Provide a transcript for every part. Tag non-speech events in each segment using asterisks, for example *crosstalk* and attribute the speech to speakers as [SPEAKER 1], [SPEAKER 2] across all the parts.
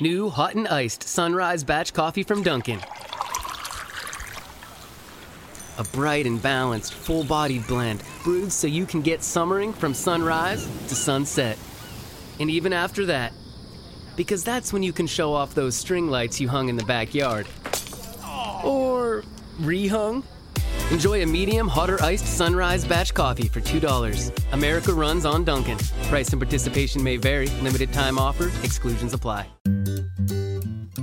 [SPEAKER 1] New hot and iced sunrise batch coffee from Dunkin'. A bright and balanced, full bodied blend brewed so you can get summering from sunrise to sunset. And even after that, because that's when you can show off those string lights you hung in the backyard. Or rehung. Enjoy a medium, hotter iced sunrise batch coffee for $2. America runs on Dunkin'. Price and participation may vary. Limited time offer. Exclusions apply.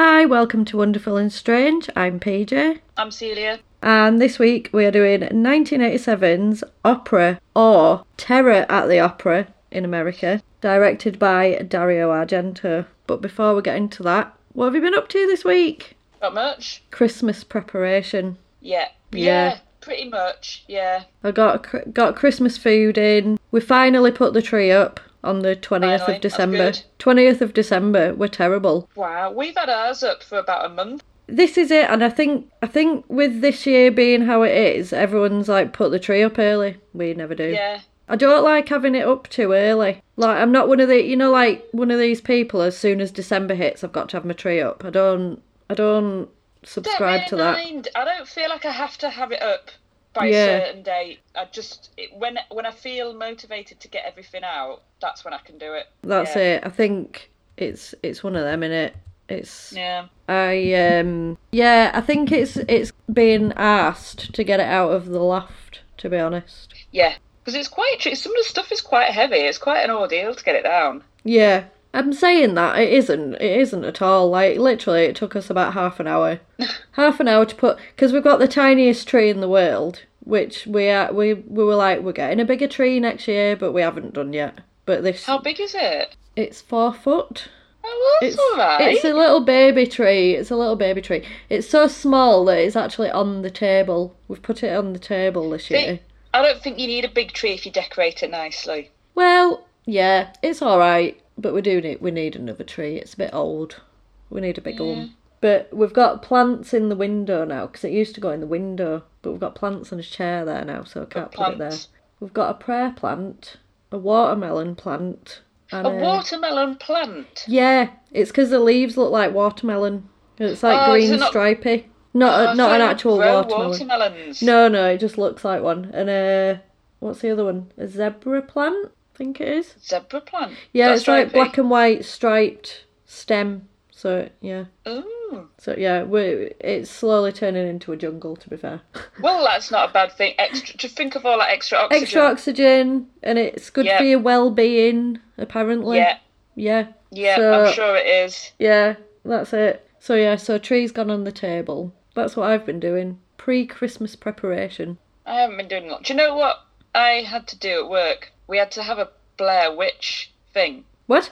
[SPEAKER 2] Hi, welcome to Wonderful and Strange. I'm PJ.
[SPEAKER 3] I'm Celia.
[SPEAKER 2] And this week we are doing 1987's Opera or Terror at the Opera in America, directed by Dario Argento. But before we get into that, what have you been up to this week?
[SPEAKER 3] Not much.
[SPEAKER 2] Christmas preparation.
[SPEAKER 3] Yeah.
[SPEAKER 2] Yeah.
[SPEAKER 3] Yeah. Pretty much. Yeah.
[SPEAKER 2] I got got Christmas food in. We finally put the tree up on the 20th
[SPEAKER 3] Finally,
[SPEAKER 2] of December. 20th of December. We're terrible.
[SPEAKER 3] Wow. We've had ours up for about a month.
[SPEAKER 2] this is it and i think i think with this year being how it is everyone's like put the tree up early we never do
[SPEAKER 3] Yeah.
[SPEAKER 2] i don't like having it up too early like i'm not one of the you know like one of these people as soon as december hits i've got to have my tree up i don't i don't subscribe
[SPEAKER 3] don't
[SPEAKER 2] to that
[SPEAKER 3] mind. I don't feel like I have to have it up by
[SPEAKER 2] Yeah.
[SPEAKER 3] a certain date. I just it, when when I feel motivated to get everything out, that's when I can do it.
[SPEAKER 2] that's
[SPEAKER 3] yeah.
[SPEAKER 2] it i think it's it's one of them in it it's
[SPEAKER 3] Yeah.
[SPEAKER 2] i um yeah i think it's it's being asked to get it out of the loft to be honest
[SPEAKER 3] Yeah. Because it's quite. Some of the stuff is quite heavy. It's quite an ordeal to get it down.
[SPEAKER 2] Yeah, I'm saying that it isn't. It isn't at all. Like literally, it took us about half an hour, *laughs* half an hour to put because we've got the tiniest tree in the world, which we are. We we were like we're getting a bigger tree next year, but we haven't done yet. But this
[SPEAKER 3] How big is it?
[SPEAKER 2] it's four foot.
[SPEAKER 3] Oh, that's
[SPEAKER 2] It's
[SPEAKER 3] all right.
[SPEAKER 2] it's a little baby tree. It's a little baby tree. It's so small that it's actually on the table. We've put it on the table this year.
[SPEAKER 3] I don't think you need a big tree if you decorate it nicely.
[SPEAKER 2] Well, yeah, it's all right, but we do need we need another tree. It's a bit old. We need a bigger one. But we've got plants in the window now because it used to go in the window, but we've got plants on a chair there now, so I can't put it there. We've got a prayer plant, a watermelon plant, and
[SPEAKER 3] A watermelon plant.
[SPEAKER 2] Yeah, it's because the leaves look like watermelon. It's like
[SPEAKER 3] Oh,
[SPEAKER 2] green
[SPEAKER 3] it not-
[SPEAKER 2] stripy. Not
[SPEAKER 3] Oh,
[SPEAKER 2] a, not an actual watermelon.
[SPEAKER 3] watermelons.
[SPEAKER 2] No, no, it just looks like one. And uh, what's the other one? A zebra plant, I think it is.
[SPEAKER 3] Zebra plant.
[SPEAKER 2] Yeah,
[SPEAKER 3] That's
[SPEAKER 2] it's like black and white striped stem. So yeah,
[SPEAKER 3] Ooh. Hmm.
[SPEAKER 2] so yeah, we it's slowly turning into a jungle. To be fair, *laughs*
[SPEAKER 3] Well, that's not a bad thing. Extra, to think of all that extra oxygen.
[SPEAKER 2] extra oxygen, and it's good
[SPEAKER 3] Yeah.
[SPEAKER 2] for your well-being. Apparently,
[SPEAKER 3] Yeah,
[SPEAKER 2] yeah,
[SPEAKER 3] yeah,
[SPEAKER 2] So-
[SPEAKER 3] I'm sure it is.
[SPEAKER 2] yeah. That's it. So yeah, so tree's gone on the table. That's what I've been doing. Pre-Christmas preparation.
[SPEAKER 3] I haven't been doing a lot. Do you know what I had to do at work? We had to have a Blair Witch thing.
[SPEAKER 2] What?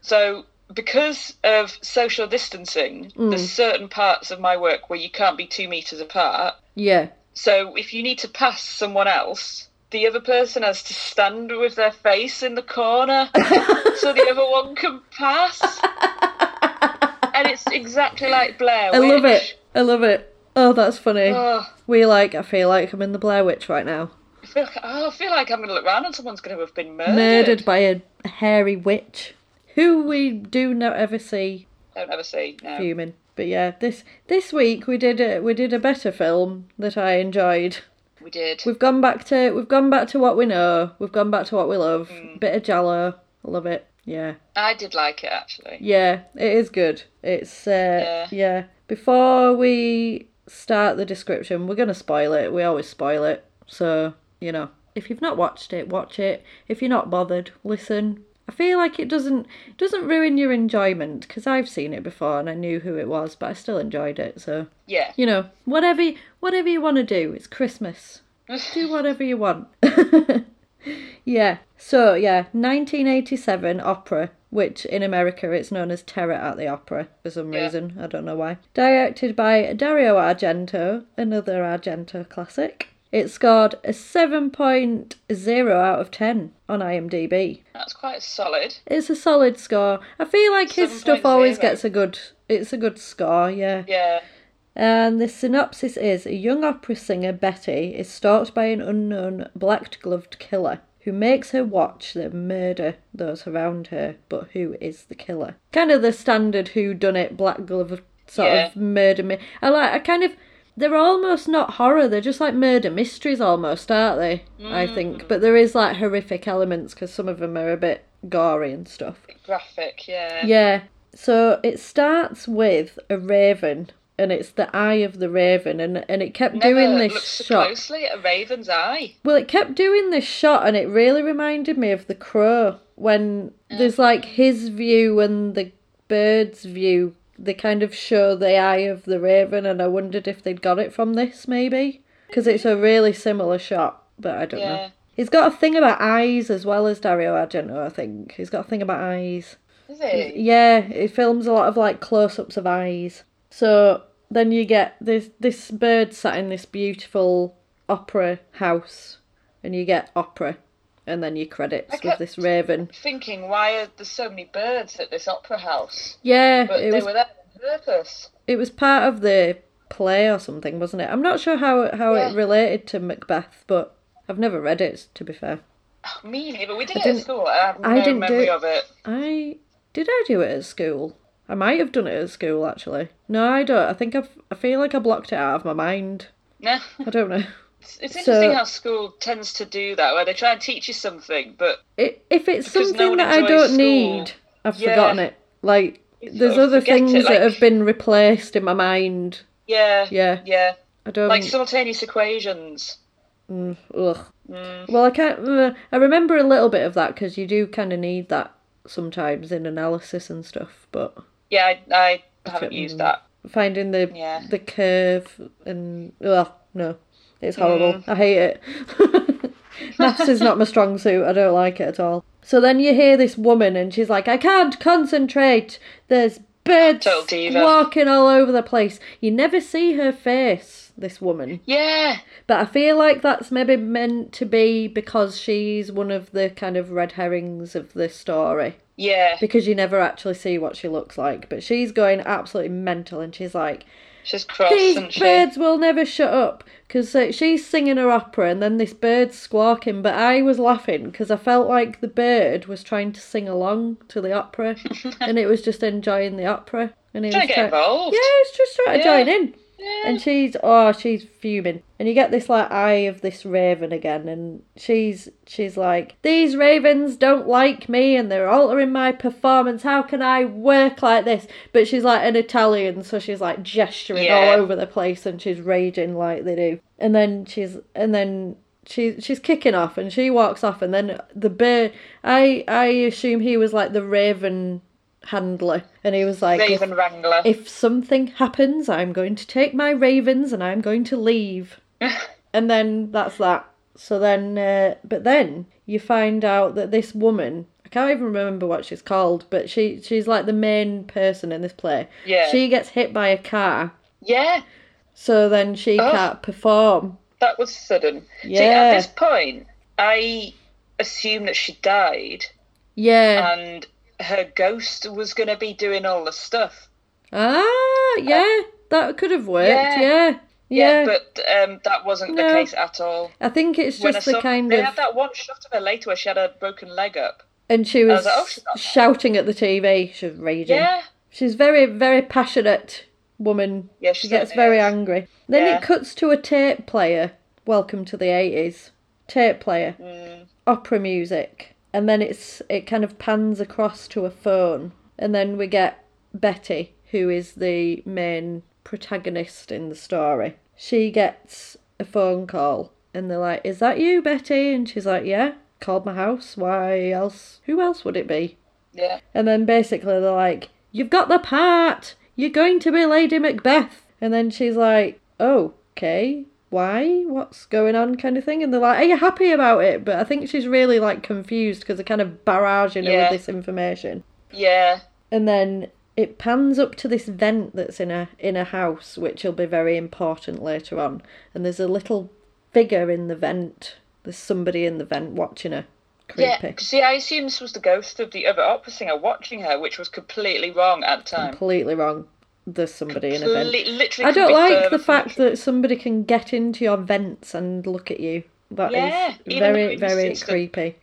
[SPEAKER 3] So, because of social distancing,
[SPEAKER 2] Mm.
[SPEAKER 3] there's certain parts of my work where you can't be two meters apart.
[SPEAKER 2] Yeah.
[SPEAKER 3] So, if you need to pass someone else, the other person has to stand with their face in the corner *laughs* so the other one can pass. and it's exactly like Blair
[SPEAKER 2] I love it. I love it. Oh, that's funny.
[SPEAKER 3] Oh,
[SPEAKER 2] We like. I feel like I'm in the Blair Witch right now.
[SPEAKER 3] I feel like, oh, I feel like I'm going to look around and someone's going to have been murdered.
[SPEAKER 2] Murdered by a hairy witch. Who we do not ever see
[SPEAKER 3] Don't ever see. No.
[SPEAKER 2] fuming. But yeah, this this week we did a, we did a better film that I enjoyed.
[SPEAKER 3] We did.
[SPEAKER 2] We've gone back to we've gone back to what we know. We've gone back to what we love.
[SPEAKER 3] Mm.
[SPEAKER 2] Bit of Giallo, love it. Yeah,
[SPEAKER 3] I did like it actually.
[SPEAKER 2] yeah, it is good. It's uh, yeah. Before we start the description, we're gonna spoil it. We always spoil it. So you know, if you've not watched it, watch it. If you're not bothered, listen. I feel like it doesn't doesn't ruin your enjoyment because I've seen it before and I knew who it was, but I still enjoyed it. So
[SPEAKER 3] Yeah.
[SPEAKER 2] you know, whatever whatever you want to do, it's Christmas. *laughs* do whatever you want. *laughs* yeah. So yeah, 1987 opera, which in America it's known as Terror at the Opera for some
[SPEAKER 3] Yeah.
[SPEAKER 2] reason. I don't know why. Directed by Dario Argento, another Argento classic. It scored a 7.0 out of 10 on IMDb.
[SPEAKER 3] That's quite solid.
[SPEAKER 2] It's a solid score. I feel like his stuff always gets a good. It's a good score, yeah.
[SPEAKER 3] Yeah.
[SPEAKER 2] And the synopsis is a young opera singer, Betty, is stalked by an unknown black gloved killer who makes her watch the murder those around her, but who is the killer? Kind of the standard who done it black glove sort
[SPEAKER 3] Yeah.
[SPEAKER 2] of murder me. I like I kind of they're almost not horror, they're just like murder mysteries almost, aren't they? I mm. think. But there is like horrific elements because some of them are a bit gory and stuff.
[SPEAKER 3] Graphic. Yeah.
[SPEAKER 2] Yeah. So it starts with a raven, and it's the eye of the raven, and and it kept
[SPEAKER 3] Never
[SPEAKER 2] doing this
[SPEAKER 3] so
[SPEAKER 2] shot.
[SPEAKER 3] closely at a raven's eye.
[SPEAKER 2] Well, it kept doing this shot, and it really reminded me of the crow when oh. there's like his view and the bird's view. They kind of show the eye of the raven, and I wondered if they'd got it from this, maybe, because it's a really similar shot, but I don't know. He's got a thing about eyes as well as Dario Argento, I think. He's got a thing about eyes.
[SPEAKER 3] Is it?
[SPEAKER 2] Yeah, it films a lot of like close ups of eyes. So then you get this this bird sat in this beautiful opera house and you get opera and then your credits with this raven.
[SPEAKER 3] Thinking, why are there so many birds at this opera house?
[SPEAKER 2] Yeah,
[SPEAKER 3] But they
[SPEAKER 2] was
[SPEAKER 3] were there on purpose.
[SPEAKER 2] it was part of the play or something, wasn't it? I'm not sure how it- how it related to Macbeth, but I've never read it to be fair.
[SPEAKER 3] Oh, me neither. We did
[SPEAKER 2] I
[SPEAKER 3] it at school. I have no
[SPEAKER 2] I didn't do
[SPEAKER 3] memory
[SPEAKER 2] it.
[SPEAKER 3] of it.
[SPEAKER 2] I did I do it at school? I might have done it at school actually. No, I don't. I think I've I feel like I blocked it out of my mind.
[SPEAKER 3] No.
[SPEAKER 2] I don't know. *laughs*
[SPEAKER 3] It's, it's
[SPEAKER 2] So-
[SPEAKER 3] interesting how school tends to do that, where they try and teach you something, but
[SPEAKER 2] if it's
[SPEAKER 3] Because no
[SPEAKER 2] something that I don't
[SPEAKER 3] school.
[SPEAKER 2] need, I've
[SPEAKER 3] Yeah.
[SPEAKER 2] forgotten it. Like there's other
[SPEAKER 3] it,
[SPEAKER 2] things that have been replaced in my mind.
[SPEAKER 3] yeah,
[SPEAKER 2] Yeah,
[SPEAKER 3] yeah,
[SPEAKER 2] I don't.
[SPEAKER 3] like simultaneous equations.
[SPEAKER 2] ugh.
[SPEAKER 3] Mm.
[SPEAKER 2] Well, I can't. Uh, I remember a little bit of that because you do kind of need that sometimes in analysis and stuff. But
[SPEAKER 3] Yeah, I, I haven't
[SPEAKER 2] Mm.
[SPEAKER 3] used that.
[SPEAKER 2] finding the
[SPEAKER 3] Yeah.
[SPEAKER 2] the curve and well, no, it's horrible.
[SPEAKER 3] Mm.
[SPEAKER 2] I hate it. *laughs* Maths is not my strong suit. I don't like it at all. So then you hear this woman, and she's like, "I can't concentrate. There's birds walking all over the place." You never see her face. This woman,
[SPEAKER 3] Yeah,
[SPEAKER 2] but I feel like that's maybe meant to be because she's one of the kind of red herrings of the story
[SPEAKER 3] yeah.
[SPEAKER 2] because you never actually see what she looks like. But she's going absolutely mental, and she's like,
[SPEAKER 3] She's cross,
[SPEAKER 2] these
[SPEAKER 3] she?
[SPEAKER 2] birds will never shut up because uh, she's singing her opera and then this bird's squawking but i was laughing because i felt like the bird was trying to sing along to the opera *laughs* and it was just enjoying the opera and it
[SPEAKER 3] Trying
[SPEAKER 2] was
[SPEAKER 3] to get involved.
[SPEAKER 2] yeah it's just trying to join in and she's oh she's fuming. And you get this like eye of this raven again and she's she's like these ravens don't like me and they're altering my performance. How can i work like this? But she's like an italian so she's like gesturing
[SPEAKER 3] Yeah.
[SPEAKER 2] all over the place and she's raging like they do. And then she's and then she she's kicking off and she walks off and then the bird i i assume he was like the raven handler and he was like if-
[SPEAKER 3] Wrangler.
[SPEAKER 2] if something happens, I'm going to take my ravens and I'm going to leave. *laughs* and then that's that. So then, uh, but then you find out that this woman, I can't even remember what she's called, but she she's like the main person in this play.
[SPEAKER 3] Yeah.
[SPEAKER 2] She gets hit by a car,
[SPEAKER 3] yeah,
[SPEAKER 2] so then she
[SPEAKER 3] Oh.
[SPEAKER 2] can't perform.
[SPEAKER 3] that was sudden. See,
[SPEAKER 2] Yeah.
[SPEAKER 3] at this point, I assumed that she died
[SPEAKER 2] Yeah.
[SPEAKER 3] and her ghost was going to be doing all the stuff.
[SPEAKER 2] ah, yeah. That could have worked.
[SPEAKER 3] Yeah.
[SPEAKER 2] Yeah. Yeah.
[SPEAKER 3] but um, that wasn't the case at all.
[SPEAKER 2] I think it's
[SPEAKER 3] When I
[SPEAKER 2] just the
[SPEAKER 3] saw-
[SPEAKER 2] kind
[SPEAKER 3] they
[SPEAKER 2] of They
[SPEAKER 3] had that one shot of her later where she had a broken leg up.
[SPEAKER 2] and she was,
[SPEAKER 3] was like, "Oh,
[SPEAKER 2] shouting at the TV. She was raging.
[SPEAKER 3] Yeah.
[SPEAKER 2] She's very, very passionate woman.
[SPEAKER 3] Yeah,
[SPEAKER 2] she
[SPEAKER 3] she
[SPEAKER 2] gets very
[SPEAKER 3] is.
[SPEAKER 2] angry. Then
[SPEAKER 3] Yeah.
[SPEAKER 2] it cuts to a tape player. Welcome to the eighties. Tape player,
[SPEAKER 3] Mm.
[SPEAKER 2] opera music, and then it's it kind of pans across to a phone, and then we get Betty, who is the main protagonist in the story. She gets a phone call, and they're like, "Is that you, Betty?" And she's like, "Yeah." Called my house. Why else? Who else would it be?
[SPEAKER 3] Yeah.
[SPEAKER 2] And then basically they're like, You've got the part! You're going to be Lady Macbeth! And then she's like, Oh, okay. Why? What's going on? kind of thing. And they're like, Are you happy about it? But I think she's really like confused because they're kind of barraging her with this information.
[SPEAKER 3] Yeah.
[SPEAKER 2] And then it pans up to this vent that's in a in a house, which will be very important later on. And there's a little figure in the vent. There's somebody in the vent watching her.
[SPEAKER 3] Yeah.
[SPEAKER 2] Creepy.
[SPEAKER 3] See, I assumed this was the ghost of the other opera singer watching her, which was completely wrong at the time.
[SPEAKER 2] Completely wrong. There's somebody in a vent.
[SPEAKER 3] Literally
[SPEAKER 2] I don't like the fact that somebody can get into your vents and look at you. That is
[SPEAKER 3] Yeah, even
[SPEAKER 2] very, very
[SPEAKER 3] creepy.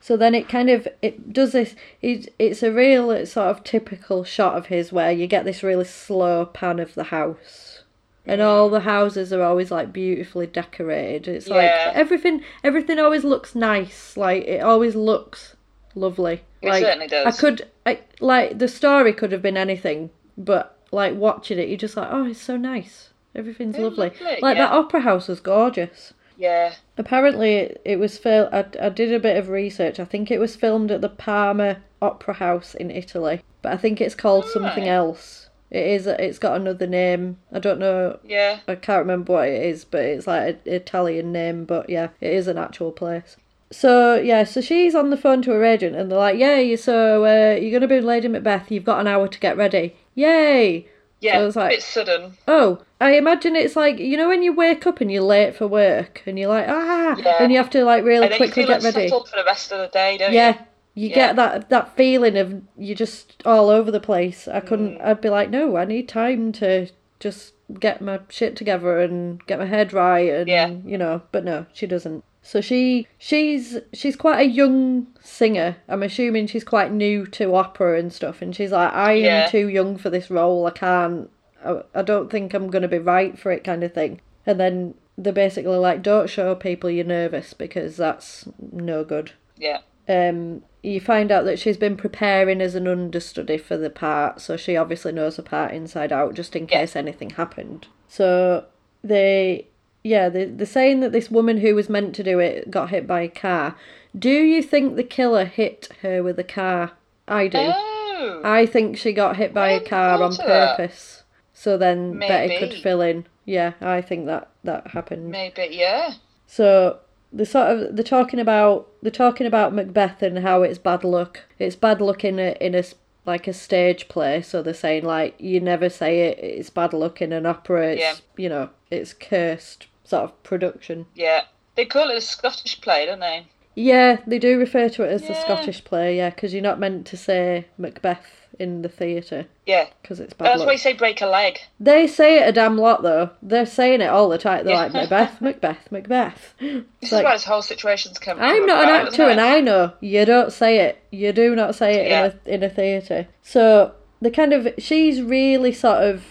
[SPEAKER 2] So then it kind of it does this. It, it's a real sort of typical shot of his where you get this really slow pan of the house, and all the houses are always like beautifully decorated. It's like everything. Everything always looks nice. Like it always looks lovely.
[SPEAKER 3] It
[SPEAKER 2] like
[SPEAKER 3] certainly does.
[SPEAKER 2] I could, I like the story could have been anything, but like watching it, you're just like, oh, it's so nice. Everything's
[SPEAKER 3] Oh,
[SPEAKER 2] lovely.
[SPEAKER 3] lovely,
[SPEAKER 2] Like
[SPEAKER 3] yeah.
[SPEAKER 2] that opera house was gorgeous.
[SPEAKER 3] Yeah.
[SPEAKER 2] Apparently, it, it was filmed. I, I did a bit of research. I think it was filmed at the Parma Opera House in Italy, but I think it's called something else. It is. It's got another name. I don't know.
[SPEAKER 3] Yeah.
[SPEAKER 2] I can't remember what it is, but it's like an Italian name. But yeah, it is an actual place. So yeah, so she's on the phone to her agent, and they're like, "Yay! So uh, you're gonna be Lady Macbeth. You've got an hour to get ready. Yay!"
[SPEAKER 3] Yeah.
[SPEAKER 2] So it's like-
[SPEAKER 3] bit sudden.
[SPEAKER 2] Oh, I imagine it's like you know when you wake up and you're late for work and you're like ah,
[SPEAKER 3] Yeah.
[SPEAKER 2] and you have to like really
[SPEAKER 3] And then you
[SPEAKER 2] quickly get ready.
[SPEAKER 3] for the rest of the day, don't
[SPEAKER 2] Yeah,
[SPEAKER 3] you?
[SPEAKER 2] you
[SPEAKER 3] Yeah.
[SPEAKER 2] get that that feeling of you're just all over the place. I couldn't.
[SPEAKER 3] Mm.
[SPEAKER 2] I'd be like, no, I need time to just get my shit together and get my head right, and
[SPEAKER 3] Yeah.
[SPEAKER 2] you know. But no, she doesn't. So she she's she's quite a young singer. I'm assuming she's quite new to opera and stuff, and she's like, I am
[SPEAKER 3] Yeah.
[SPEAKER 2] too young for this role. I can't. I, I don't think I'm gonna be right for it, kind of thing. And then they're basically like, don't show people you're nervous because that's no good
[SPEAKER 3] Yeah.
[SPEAKER 2] um, you find out that she's been preparing as an understudy for the part, so she obviously knows the part inside out, just in
[SPEAKER 3] Yeah.
[SPEAKER 2] case anything happened. So they, yeah, they, they're saying that this woman who was meant to do it got hit by a car. Do you think the killer hit her with a car? I do.
[SPEAKER 3] Oh.
[SPEAKER 2] I think she got hit by
[SPEAKER 3] I
[SPEAKER 2] a car on purpose, so then Betty could fill in. Yeah, I think that that happened.
[SPEAKER 3] Maybe. Yeah.
[SPEAKER 2] So they're sort of they're talking about they're talking about Macbeth and how it's bad luck. It's bad luck in a in a like a stage play. So they're saying like you never say it. It's bad luck in an opera. It's
[SPEAKER 3] Yeah.
[SPEAKER 2] you know it's cursed sort of production.
[SPEAKER 3] Yeah. They call it a Scottish play, don't they?
[SPEAKER 2] Yeah, they do refer to it as the Scottish play. Yeah, because you're not meant to say Macbeth in the theatre
[SPEAKER 3] Yeah.
[SPEAKER 2] because it's bad
[SPEAKER 3] That's
[SPEAKER 2] luck.
[SPEAKER 3] why you say break a leg.
[SPEAKER 2] They say it a damn lot though. They're saying it all the time. They're
[SPEAKER 3] Yeah.
[SPEAKER 2] like Macbeth, Macbeth, Macbeth. *laughs*
[SPEAKER 3] This
[SPEAKER 2] It's
[SPEAKER 3] is
[SPEAKER 2] like-
[SPEAKER 3] why this whole situation's come.
[SPEAKER 2] I'm not an
[SPEAKER 3] about,
[SPEAKER 2] actor, and? I know you don't say it. You do not say it
[SPEAKER 3] Yeah.
[SPEAKER 2] in a in a theatre. So the kind of she's really sort of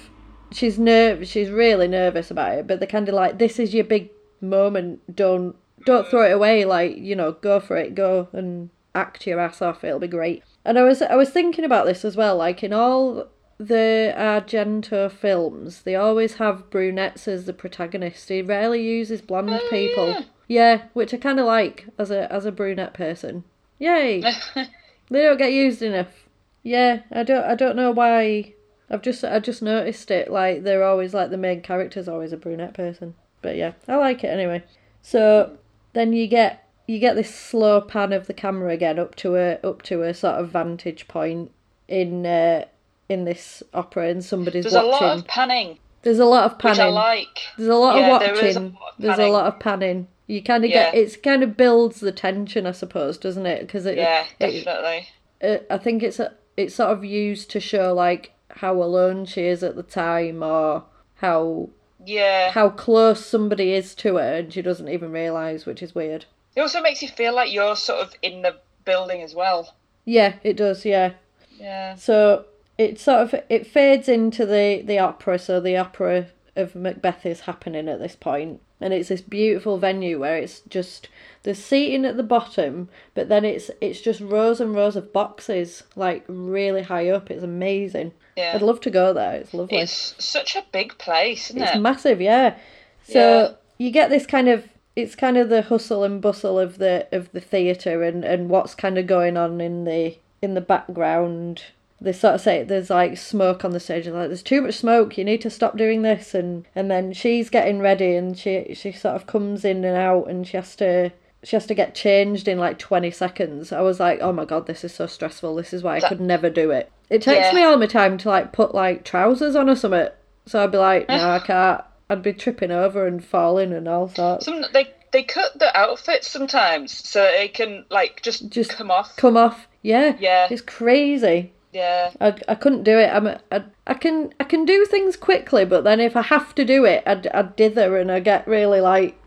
[SPEAKER 2] she's nerve she's really nervous about it, but they're kind of like this is your big moment. Don't don't throw it away. Like you know, go for it. Go and act your ass off. It'll be great. And I was I was thinking about this as well. Like in all the Argento films, they always have brunettes as the protagonist. He rarely uses blonde
[SPEAKER 3] Oh,
[SPEAKER 2] people.
[SPEAKER 3] yeah.
[SPEAKER 2] Yeah, which I kind of like as a as a brunette person. Yay! *laughs* they don't get used enough. Yeah, I don't I don't know why. I've just I just noticed it. Like they're always like the main character's always a brunette person. But yeah, I like it anyway. So then you get you get this slow pan of the camera again up to a up to a sort of vantage point in uh, in this opera, and somebody's watching.
[SPEAKER 3] There's a lot of panning,
[SPEAKER 2] There's a lot of panning.
[SPEAKER 3] which I like.
[SPEAKER 2] There's a lot
[SPEAKER 3] Yeah,
[SPEAKER 2] of
[SPEAKER 3] there
[SPEAKER 2] watching.
[SPEAKER 3] is a lot of
[SPEAKER 2] There's a lot of panning. You kind of get
[SPEAKER 3] Yeah.
[SPEAKER 2] it's kind of builds the tension, I suppose, doesn't it? Because it,
[SPEAKER 3] Yeah,
[SPEAKER 2] it,
[SPEAKER 3] definitely.
[SPEAKER 2] it, I think it's a, it's sort of used to show like how alone she is at the time, or how
[SPEAKER 3] Yeah.
[SPEAKER 2] how close somebody is to her, and she doesn't even realize, which is weird.
[SPEAKER 3] It also makes you feel like you're sort of in the building as well.
[SPEAKER 2] Yeah, it does. Yeah.
[SPEAKER 3] Yeah.
[SPEAKER 2] So it sort of it fades into the the opera. So the opera of Macbeth is happening at this point, and it's this beautiful venue where it's just the seating at the bottom, but then it's it's just rows and rows of boxes, like really high up. It's amazing.
[SPEAKER 3] Yeah.
[SPEAKER 2] I'd love to go there. It's lovely.
[SPEAKER 3] It's such a big place, isn't it?
[SPEAKER 2] It's
[SPEAKER 3] it?
[SPEAKER 2] massive, yeah. So
[SPEAKER 3] Yeah.
[SPEAKER 2] you get this kind of it's kind of the hustle and bustle of the of the theatre and and what's kind of going on in the in the background. They sort of say there's like smoke on the stage and like there's too much smoke. You need to stop doing this and and then she's getting ready and she she sort of comes in and out and she has to she has to get changed in like 20 seconds. I was like, oh my god, this is so stressful. This is why I could never do it. It takes
[SPEAKER 3] Yeah.
[SPEAKER 2] me all my time to like put like trousers on or something. So I'd be like, *laughs* no, I can't. I'd be tripping over and falling and all sorts.
[SPEAKER 3] Some they they cut the outfits sometimes so they can like just
[SPEAKER 2] Just
[SPEAKER 3] come off.
[SPEAKER 2] Come off. Yeah.
[SPEAKER 3] Yeah.
[SPEAKER 2] It's crazy.
[SPEAKER 3] Yeah.
[SPEAKER 2] I, I couldn't do it. I'm a, I, I can I can do things quickly, but then if I have to do it, I'd, I'd dither and I get really like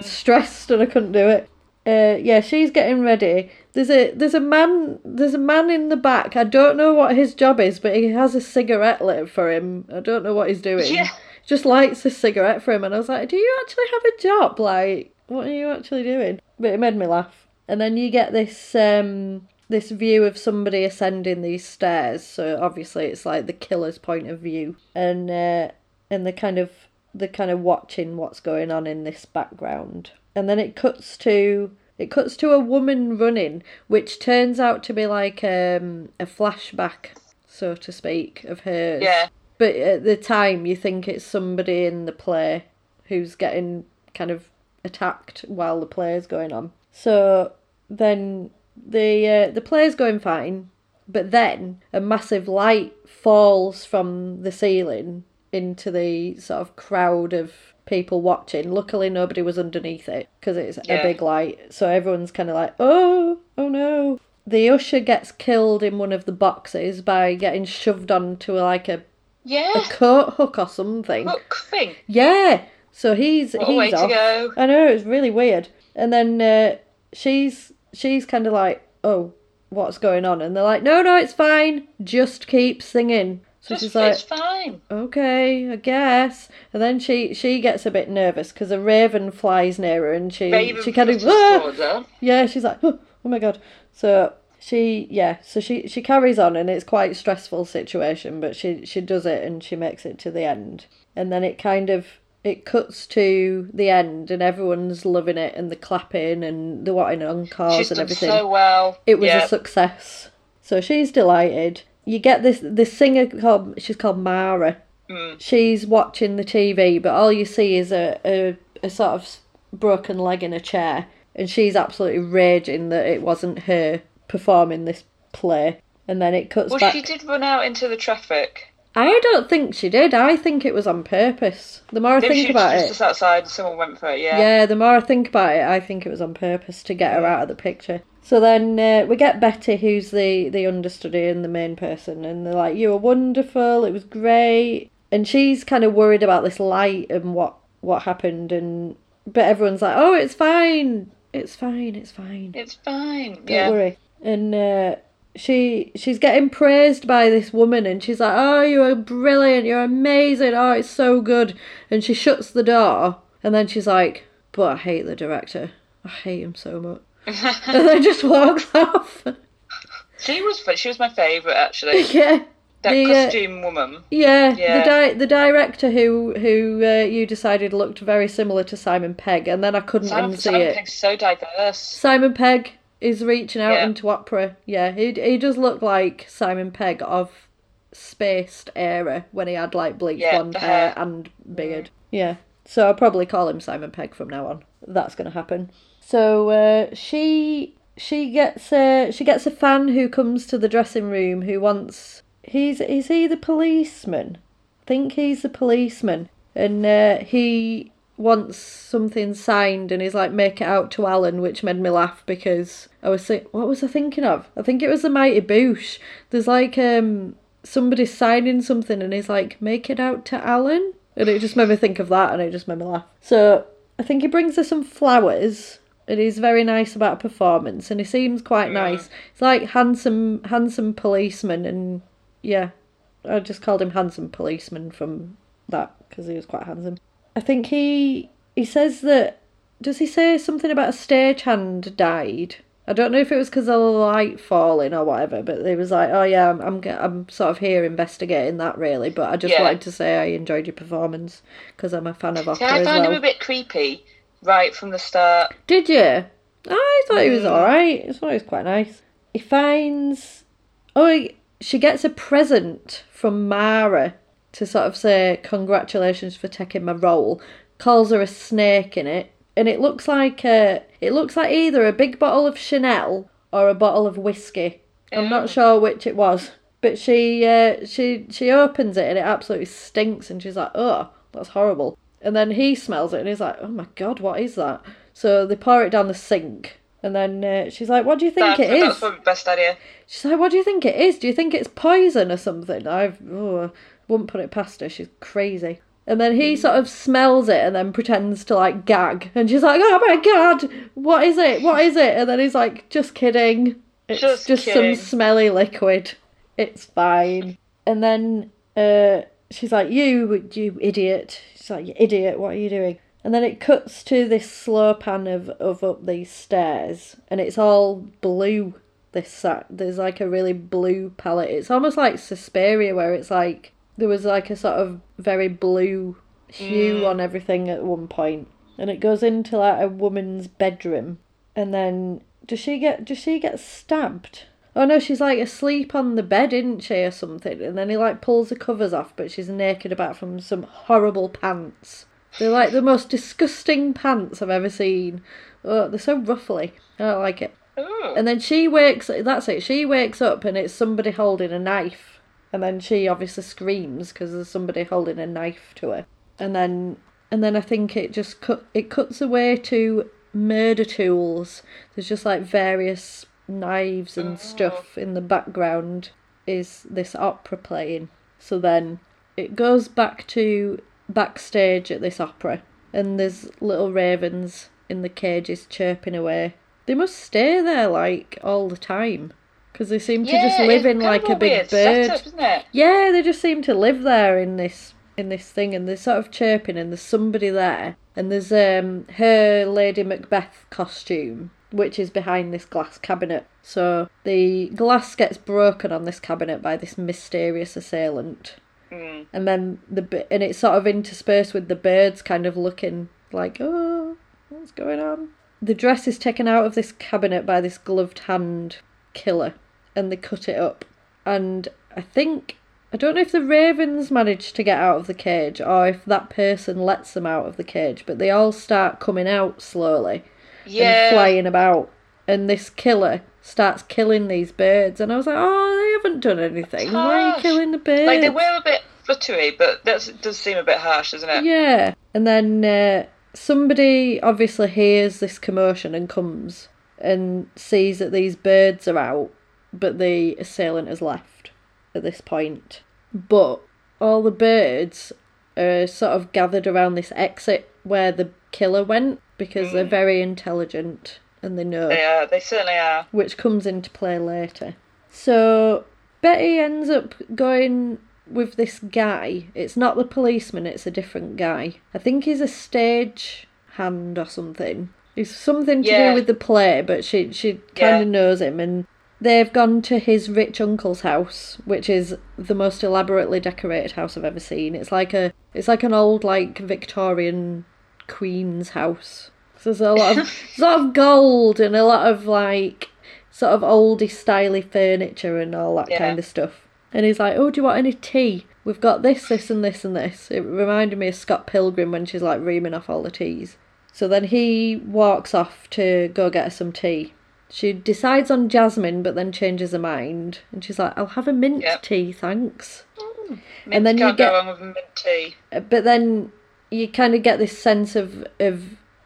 [SPEAKER 2] stressed and I couldn't do it. Uh, yeah, she's getting ready. There's a there's a man there's a man in the back. I don't know what his job is, but he has a cigarette lit for him. I don't know what he's doing.
[SPEAKER 3] Yeah.
[SPEAKER 2] Just lights a cigarette for him, and I was like, "Do you actually have a job? Like, what are you actually doing?" But it made me laugh. And then you get this um this view of somebody ascending these stairs. So obviously it's like the killer's point of view, and uh, and the kind of the kind of watching what's going on in this background. And then it cuts to it cuts to a woman running, which turns out to be like um, a flashback, so to speak, of hers.
[SPEAKER 3] Yeah.
[SPEAKER 2] But at the time, you think it's somebody in the play who's getting kind of attacked while the play is going on. So then the uh, the play's going fine, but then a massive light falls from the ceiling into the sort of crowd of people watching. Luckily, nobody was underneath it because it's a big light. So everyone's kind of like, oh, oh no. The usher gets killed in one of the boxes by getting shoved onto like a, yeah a
[SPEAKER 3] Yeah.
[SPEAKER 2] coat hook or something.
[SPEAKER 3] Hook thing.
[SPEAKER 2] Yeah. So he's
[SPEAKER 3] What a
[SPEAKER 2] he's off.
[SPEAKER 3] go.
[SPEAKER 2] I know it's really weird. And then uh, she's she's kind of like, oh, what's going on? And they're like, no, no, it's fine. Just keep singing. So
[SPEAKER 3] Just,
[SPEAKER 2] she's like,
[SPEAKER 3] it's fine.
[SPEAKER 2] okay, I guess. And then she she gets a bit nervous because a raven flies near her, and she
[SPEAKER 3] Raven
[SPEAKER 2] she kind of "Ah!" yeah, she's like, oh, oh my god. So she yeah, so she she carries on, and it's quite a stressful situation, but she she does it, and she makes it to the end, and then it kind of it cuts to the end, and everyone's loving it, and the clapping, and the wanting encores
[SPEAKER 3] She's
[SPEAKER 2] and
[SPEAKER 3] done
[SPEAKER 2] everything.
[SPEAKER 3] so well.
[SPEAKER 2] It was
[SPEAKER 3] yeah.
[SPEAKER 2] a success. So she's delighted. You get this this singer called she's called Mara.
[SPEAKER 3] Hmm.
[SPEAKER 2] She's watching the TV, but all you see is a, a a sort of broken leg in a chair, and she's absolutely raging that it wasn't her performing this play. And then it cuts
[SPEAKER 3] Well,
[SPEAKER 2] back.
[SPEAKER 3] she did run out into the traffic.
[SPEAKER 2] I don't think she did. I think it was on purpose. The more I
[SPEAKER 3] Maybe
[SPEAKER 2] think
[SPEAKER 3] she
[SPEAKER 2] about
[SPEAKER 3] just,
[SPEAKER 2] it,
[SPEAKER 3] just outside and someone went for it, yeah.
[SPEAKER 2] yeah, the more I think about it, I think it was on purpose to get her out of the picture. So then uh, we get Betty, who's the the understudy and the main person, and they're like, "You were wonderful. It was great." And she's kind of worried about this light and what what happened, and but everyone's like, "Oh, it's fine. It's fine. It's fine.
[SPEAKER 3] It's fine.
[SPEAKER 2] Don't
[SPEAKER 3] yeah.
[SPEAKER 2] worry." And uh, she she's getting praised by this woman, and she's like, "Oh, you are brilliant. You're amazing. Oh, it's so good." And she shuts the door, and then she's like, "But I hate the director. I hate him so much." *laughs* and then just walks off.
[SPEAKER 3] She was she was my favourite actually. *laughs*
[SPEAKER 2] yeah.
[SPEAKER 3] That
[SPEAKER 2] The, uh,
[SPEAKER 3] costume woman.
[SPEAKER 2] Yeah,
[SPEAKER 3] Yeah.
[SPEAKER 2] the di- the director who who uh, you decided looked very similar to Simon Pegg, and then I couldn't
[SPEAKER 3] Simon,
[SPEAKER 2] unsee
[SPEAKER 3] Simon
[SPEAKER 2] it.
[SPEAKER 3] Pegg's so diverse.
[SPEAKER 2] Simon Pegg is reaching out
[SPEAKER 3] Yeah.
[SPEAKER 2] into opera. Yeah, he he does look like Simon Pegg of spaced era when he had like bleached
[SPEAKER 3] Yeah,
[SPEAKER 2] blonde hair and beard. Yeah, so I'll probably call him Simon Pegg from now on. That's gonna happen. So uh, she she gets a she gets a fan who comes to the dressing room who wants he's is he the policeman? think he's the policeman, and uh, he wants something signed, and he's like, "Make it out to Alan," which made me laugh because I was think, what was I thinking of? I think it was the Mighty Boosh. There's like um somebody signing something, and he's like, "Make it out to Alan," and it just made me think of that, and it just made me laugh. So I think he brings her some flowers. and he's very nice about performance, and he seems quite nice. He's like handsome, handsome policeman, and yeah, I just called him handsome policeman from that because he was quite handsome. I think he he says that. Does he say something about a stagehand died? I don't know if it was because of the light falling or whatever, but he was like, "Oh yeah, I'm I'm, I'm sort of here investigating that really." But I just
[SPEAKER 3] Yeah.
[SPEAKER 2] wanted to say I enjoyed your performance because I'm a fan of opera
[SPEAKER 3] I
[SPEAKER 2] as
[SPEAKER 3] found
[SPEAKER 2] well.
[SPEAKER 3] him a bit creepy right from the start.
[SPEAKER 2] Did you? I thought he was
[SPEAKER 3] Mm.
[SPEAKER 2] alright. I thought he was quite nice. He finds. Oh, he- she gets a present from Mara to sort of say, Congratulations for taking my role. Calls her a snake in it. And it looks like a, it looks like either a big bottle of Chanel or a bottle of whiskey. I'm not sure which it was. But she uh, she she opens it and it absolutely stinks and she's like, Oh, that's horrible. And then he smells it and he's like, Oh my god, what is that? So they pour it down the sink and then uh, she's like, What do you think
[SPEAKER 3] That's,
[SPEAKER 2] it is?
[SPEAKER 3] that's probably the best idea.
[SPEAKER 2] She's like, What do you think it is? Do you think it's poison or something? I've oh, wouldn't put it past her. She's crazy. And then he sort of smells it and then pretends to like gag. And she's like, Oh my god, what is it? What is it? And then he's like, Just kidding. It's
[SPEAKER 3] Just
[SPEAKER 2] just,
[SPEAKER 3] kidding."
[SPEAKER 2] some smelly liquid. It's fine. And then uh, she's like, You, you idiot. She's like, You idiot, what are you doing? And then it cuts to this slow pan of, of up these stairs, and it's all blue. This there's like a really blue palette. It's almost like Suspiria, where it's like there was like a sort of very blue hue mm. on everything at one point, and it goes into like a woman's bedroom, and then does she get does she get stabbed? Oh no, she's like asleep on the bed, isn't she, or something? And then he like pulls the covers off, but she's naked about from some horrible pants. They're like the most disgusting pants I've ever seen. Oh, they're so ruffly. I don't like it. And then she wakes. That's it. She wakes up and it's somebody holding a knife. And then she obviously screams because there's somebody holding a knife to her. And then and then I think it just cut. It cuts away to murder tools. There's just like various knives and stuff in the background. Is this opera playing? So then it goes back to backstage at this opera, and there's little ravens in the cages chirping away. They must stay there like all the time because they seem to just live in like a big bird.
[SPEAKER 3] Setup, isn't it?
[SPEAKER 2] Yeah, they just seem to live there in this in this thing, and they're sort of chirping, and there's somebody there, and there's um her Lady Macbeth costume, which is behind this glass cabinet. So the glass gets broken on this cabinet by this mysterious assailant, and then the and it's sort of interspersed with the birds kind of looking like, oh, what's going on? The dress is taken out of this cabinet by this gloved hand killer, and they cut it up. And I think I don't know if the ravens manage to get out of the cage or if that person lets them out of the cage, but they all start coming out slowly and
[SPEAKER 3] Yeah.
[SPEAKER 2] flying about. And this killer starts killing these birds, and I was like, "Oh, they haven't done anything. Why are you killing the birds?"
[SPEAKER 3] Like they were a bit fluttery, but that does seem a bit harsh, doesn't it?
[SPEAKER 2] Yeah. And then uh, somebody obviously hears this commotion and comes and sees that these birds are out, but the assailant has left at this point. But all the birds are sort of gathered around this exit where the killer went because they're mm. very intelligent and they know
[SPEAKER 3] They are. They certainly are.
[SPEAKER 2] which comes into play later. So Betty ends up going with this guy. It's not the policeman, it's a different guy. I think he's a stage hand or something. It's something to
[SPEAKER 3] Yeah.
[SPEAKER 2] do with the play, but she she kind
[SPEAKER 3] Yeah.
[SPEAKER 2] of knows him and they've gone to his rich uncle's house, which is the most elaborately decorated house I've ever seen. It's like a it's like an old like Victorian queen's house. So there's a lot of *laughs* there's a lot of gold and a lot of like sort of oldie styly furniture and all that
[SPEAKER 3] Yeah.
[SPEAKER 2] kind of stuff. And he's like, "Oh, do you want any tea? We've got this, this, and this, and this." It reminded me of Scott Pilgrim when she's like reaming off all the teas. So then he walks off to go get her some tea. She decides on jasmine, but then changes her mind, and she's like, "I'll have a mint
[SPEAKER 3] Yep.
[SPEAKER 2] tea, thanks."
[SPEAKER 3] Mint
[SPEAKER 2] then you
[SPEAKER 3] can't
[SPEAKER 2] get-
[SPEAKER 3] go wrong with mint tea.
[SPEAKER 2] Uh, but then you kind of get this sense of of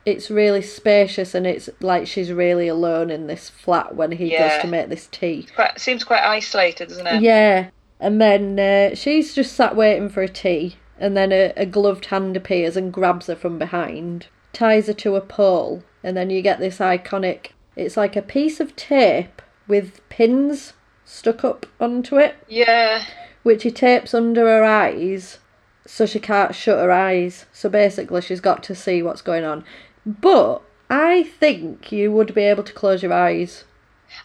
[SPEAKER 2] it's really spacious and it's like she's really alone in this flat when he goes to make this tea.
[SPEAKER 3] Quite, seems quite isolated, doesn't it?
[SPEAKER 2] Yeah, and then uh, she's just sat waiting for a tea, and then a, a gloved hand appears and grabs her from behind, ties her to a pole, and then you get this iconic. It's like a piece of tape with pins stuck up onto it,
[SPEAKER 3] Yeah.
[SPEAKER 2] which he tapes under her eyes so she can't shut her eyes. So basically, she's got to see what's going on. But I think you would be able to close your eyes.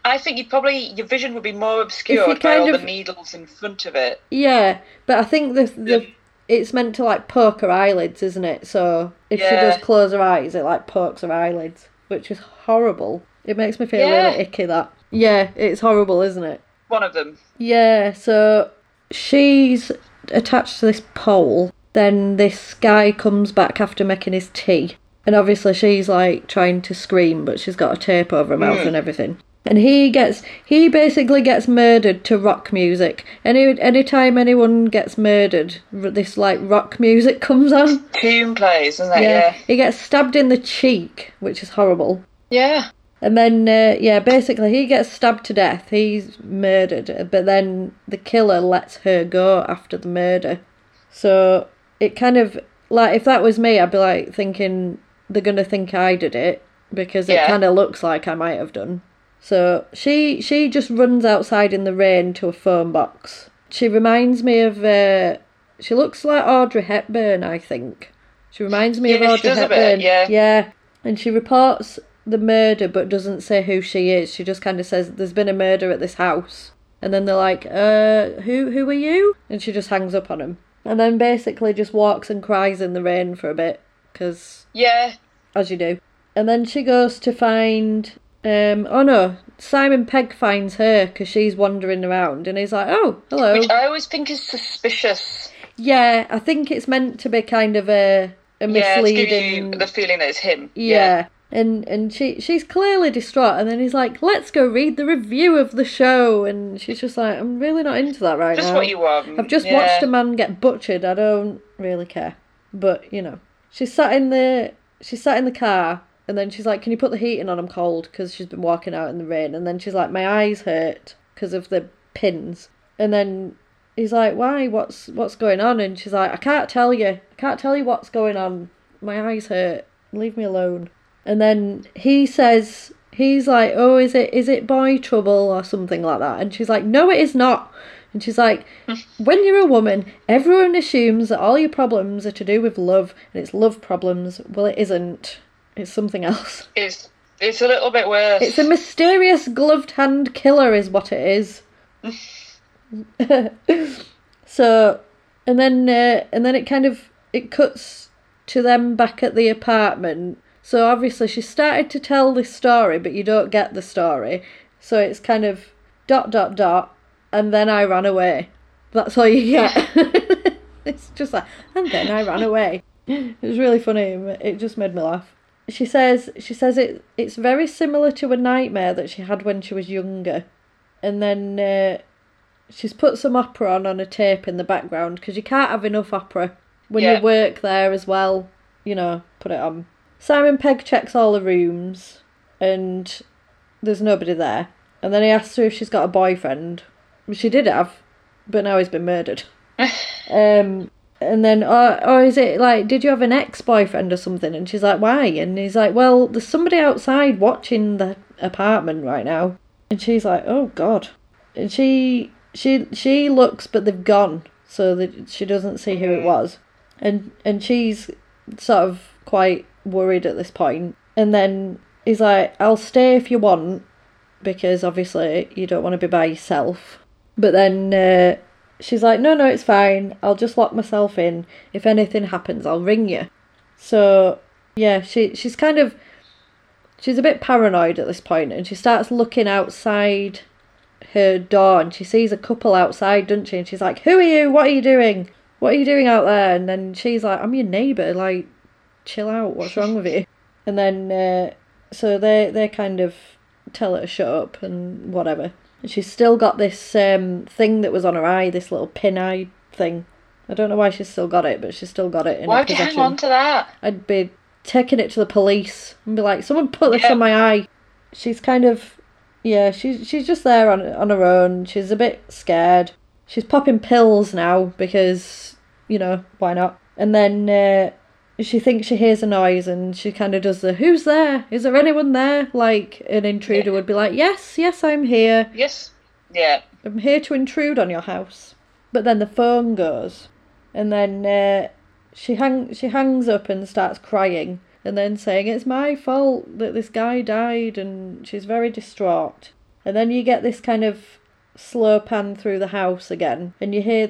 [SPEAKER 3] I think you'd probably your vision would be more obscured by all
[SPEAKER 2] of-
[SPEAKER 3] the needles in front of it.
[SPEAKER 2] Yeah, but I think the the it's meant to like poke her eyelids, isn't it? So if she does close her eyes, it like pokes her eyelids, which is horrible. It makes me feel
[SPEAKER 3] Yeah.
[SPEAKER 2] really icky. That yeah, it's horrible, isn't it?
[SPEAKER 3] One of them.
[SPEAKER 2] Yeah. So she's attached to this pole. Then this guy comes back after making his tea, and obviously she's like trying to scream, but she's got a tape over her mouth hmm. and everything. And he gets he basically gets murdered to rock music. Any anytime anyone gets murdered, this like rock music *laughs* comes on.
[SPEAKER 3] Tune plays, isn't it? Yeah.
[SPEAKER 2] He gets stabbed in the cheek, which is horrible.
[SPEAKER 3] Yeah.
[SPEAKER 2] And then, uh, yeah, basically he gets stabbed to death. He's murdered, but then the killer lets her go after the murder. So it kind of like if that was me, I'd be like thinking they're gonna think I did it because it kind of looks like I might have done. So she she just runs outside in the rain to a phone box. She reminds me of uh, she looks like Audrey Hepburn, I think. She reminds me of
[SPEAKER 3] Yeah, she
[SPEAKER 2] Audrey
[SPEAKER 3] a bit,
[SPEAKER 2] Hepburn.
[SPEAKER 3] yeah.
[SPEAKER 2] Yeah. And she reports the murder but doesn't say who she is. She just kind of says there's been a murder at this house. And then they're like, "Uh, who who are you?" And she just hangs up on him. And then basically just walks and cries in the rain for a bit cuz
[SPEAKER 3] Yeah.
[SPEAKER 2] as you do. And then she goes to find. Um, oh no, Simon Pegg finds her because she's wandering around, and he's like, "Oh, hello."
[SPEAKER 3] Which I always think is suspicious.
[SPEAKER 2] Yeah, I think it's meant to be kind of a a
[SPEAKER 3] Yeah,
[SPEAKER 2] misleading.
[SPEAKER 3] you the feeling that it's him.
[SPEAKER 2] yeah. And and she she's clearly distraught, and then he's like, "Let's go read the review of the show," and she's just like, "I'm really not into that right
[SPEAKER 3] Just
[SPEAKER 2] now."
[SPEAKER 3] what you want.
[SPEAKER 2] I've just
[SPEAKER 3] yeah.
[SPEAKER 2] watched a man get butchered. I don't really care. But, you know, she sat in the she sat in the car and then she's like, "Can you put the heating on? I'm cold" because she's been walking out in the rain. And then she's like, "My eyes hurt because of the pins." And then he's like, "Why? What's what's going on?" And she's like, "I can't tell you. I can't tell you what's going on. My eyes hurt. Leave me alone." And then he says he's like, "Oh, is it is it boy trouble or something like that?" And she's like, "No, it is not." And she's like, *laughs* "When you're a woman, everyone assumes that all your problems are to do with love, and it's love problems. Well, it isn't. It's something else.
[SPEAKER 3] It's it's a little bit worse.
[SPEAKER 2] It's a mysterious gloved hand killer, is what it is." *laughs* so, and then uh, and then it kind of it cuts to them back at the apartment. So obviously she started to tell this story, but you don't get the story. So it's kind of dot dot dot, and then I ran away. That's all you get. *laughs* it's just like, and then I ran away. It was really funny. It just made me laugh. She says she says it it's very similar to a nightmare that she had when she was younger, and then uh, she's put some opera on on a tape in the background because you can't have enough opera when
[SPEAKER 3] Yeah.
[SPEAKER 2] you work there as well. You know, put it on. Simon Pegg checks all the rooms, and there's nobody there. And then he asks her if she's got a boyfriend. She did have, but now he's been murdered. *laughs* um, and then, or, or is it like, did you have an ex boyfriend or something? And she's like, why? And he's like, well, there's somebody outside watching the apartment right now. And she's like, oh god. And she she she looks, but they've gone, so that she doesn't see who it was. And and she's sort of quite worried at this point. And then he's like, I'll stay if you want, because obviously you don't want to be by yourself. But then uh, she's like, no, no, it's fine. I'll just lock myself in. If anything happens, I'll ring you. So yeah, she she's kind of she's a bit paranoid at this point, and she starts looking outside her door, and she sees a couple outside, doesn't she? And she's like, "Who are you? What are you doing? What are you doing out there?" And then she's like, "I'm your neighbour. Like, chill out. What's wrong with you?" And then uh, so they they kind of tell her to shut up and whatever. And she's still got this um, thing that was on her eye, this little pin eye thing. I don't know why she's still got it, but she's still got it in her
[SPEAKER 3] Why'd you hang on to that?
[SPEAKER 2] I'd be taking it to the police and be like, "Someone put this
[SPEAKER 3] Yeah.
[SPEAKER 2] on my eye." She's kind of, yeah, she's she's just there on on her own. She's a bit scared. She's popping pills now because you know why not? And then uh, she thinks she hears a noise and she kind of does the "Who's there? Is there anyone there?" Like an intruder would be like, "Yes, yes, I'm here.
[SPEAKER 3] Yes. Yeah.
[SPEAKER 2] I'm here to intrude on your house." But then the phone goes, and then uh, she hang she hangs up and starts crying, and then saying it's my fault that this guy died, and she's very distraught. And then you get this kind of slow pan through the house again, and you hear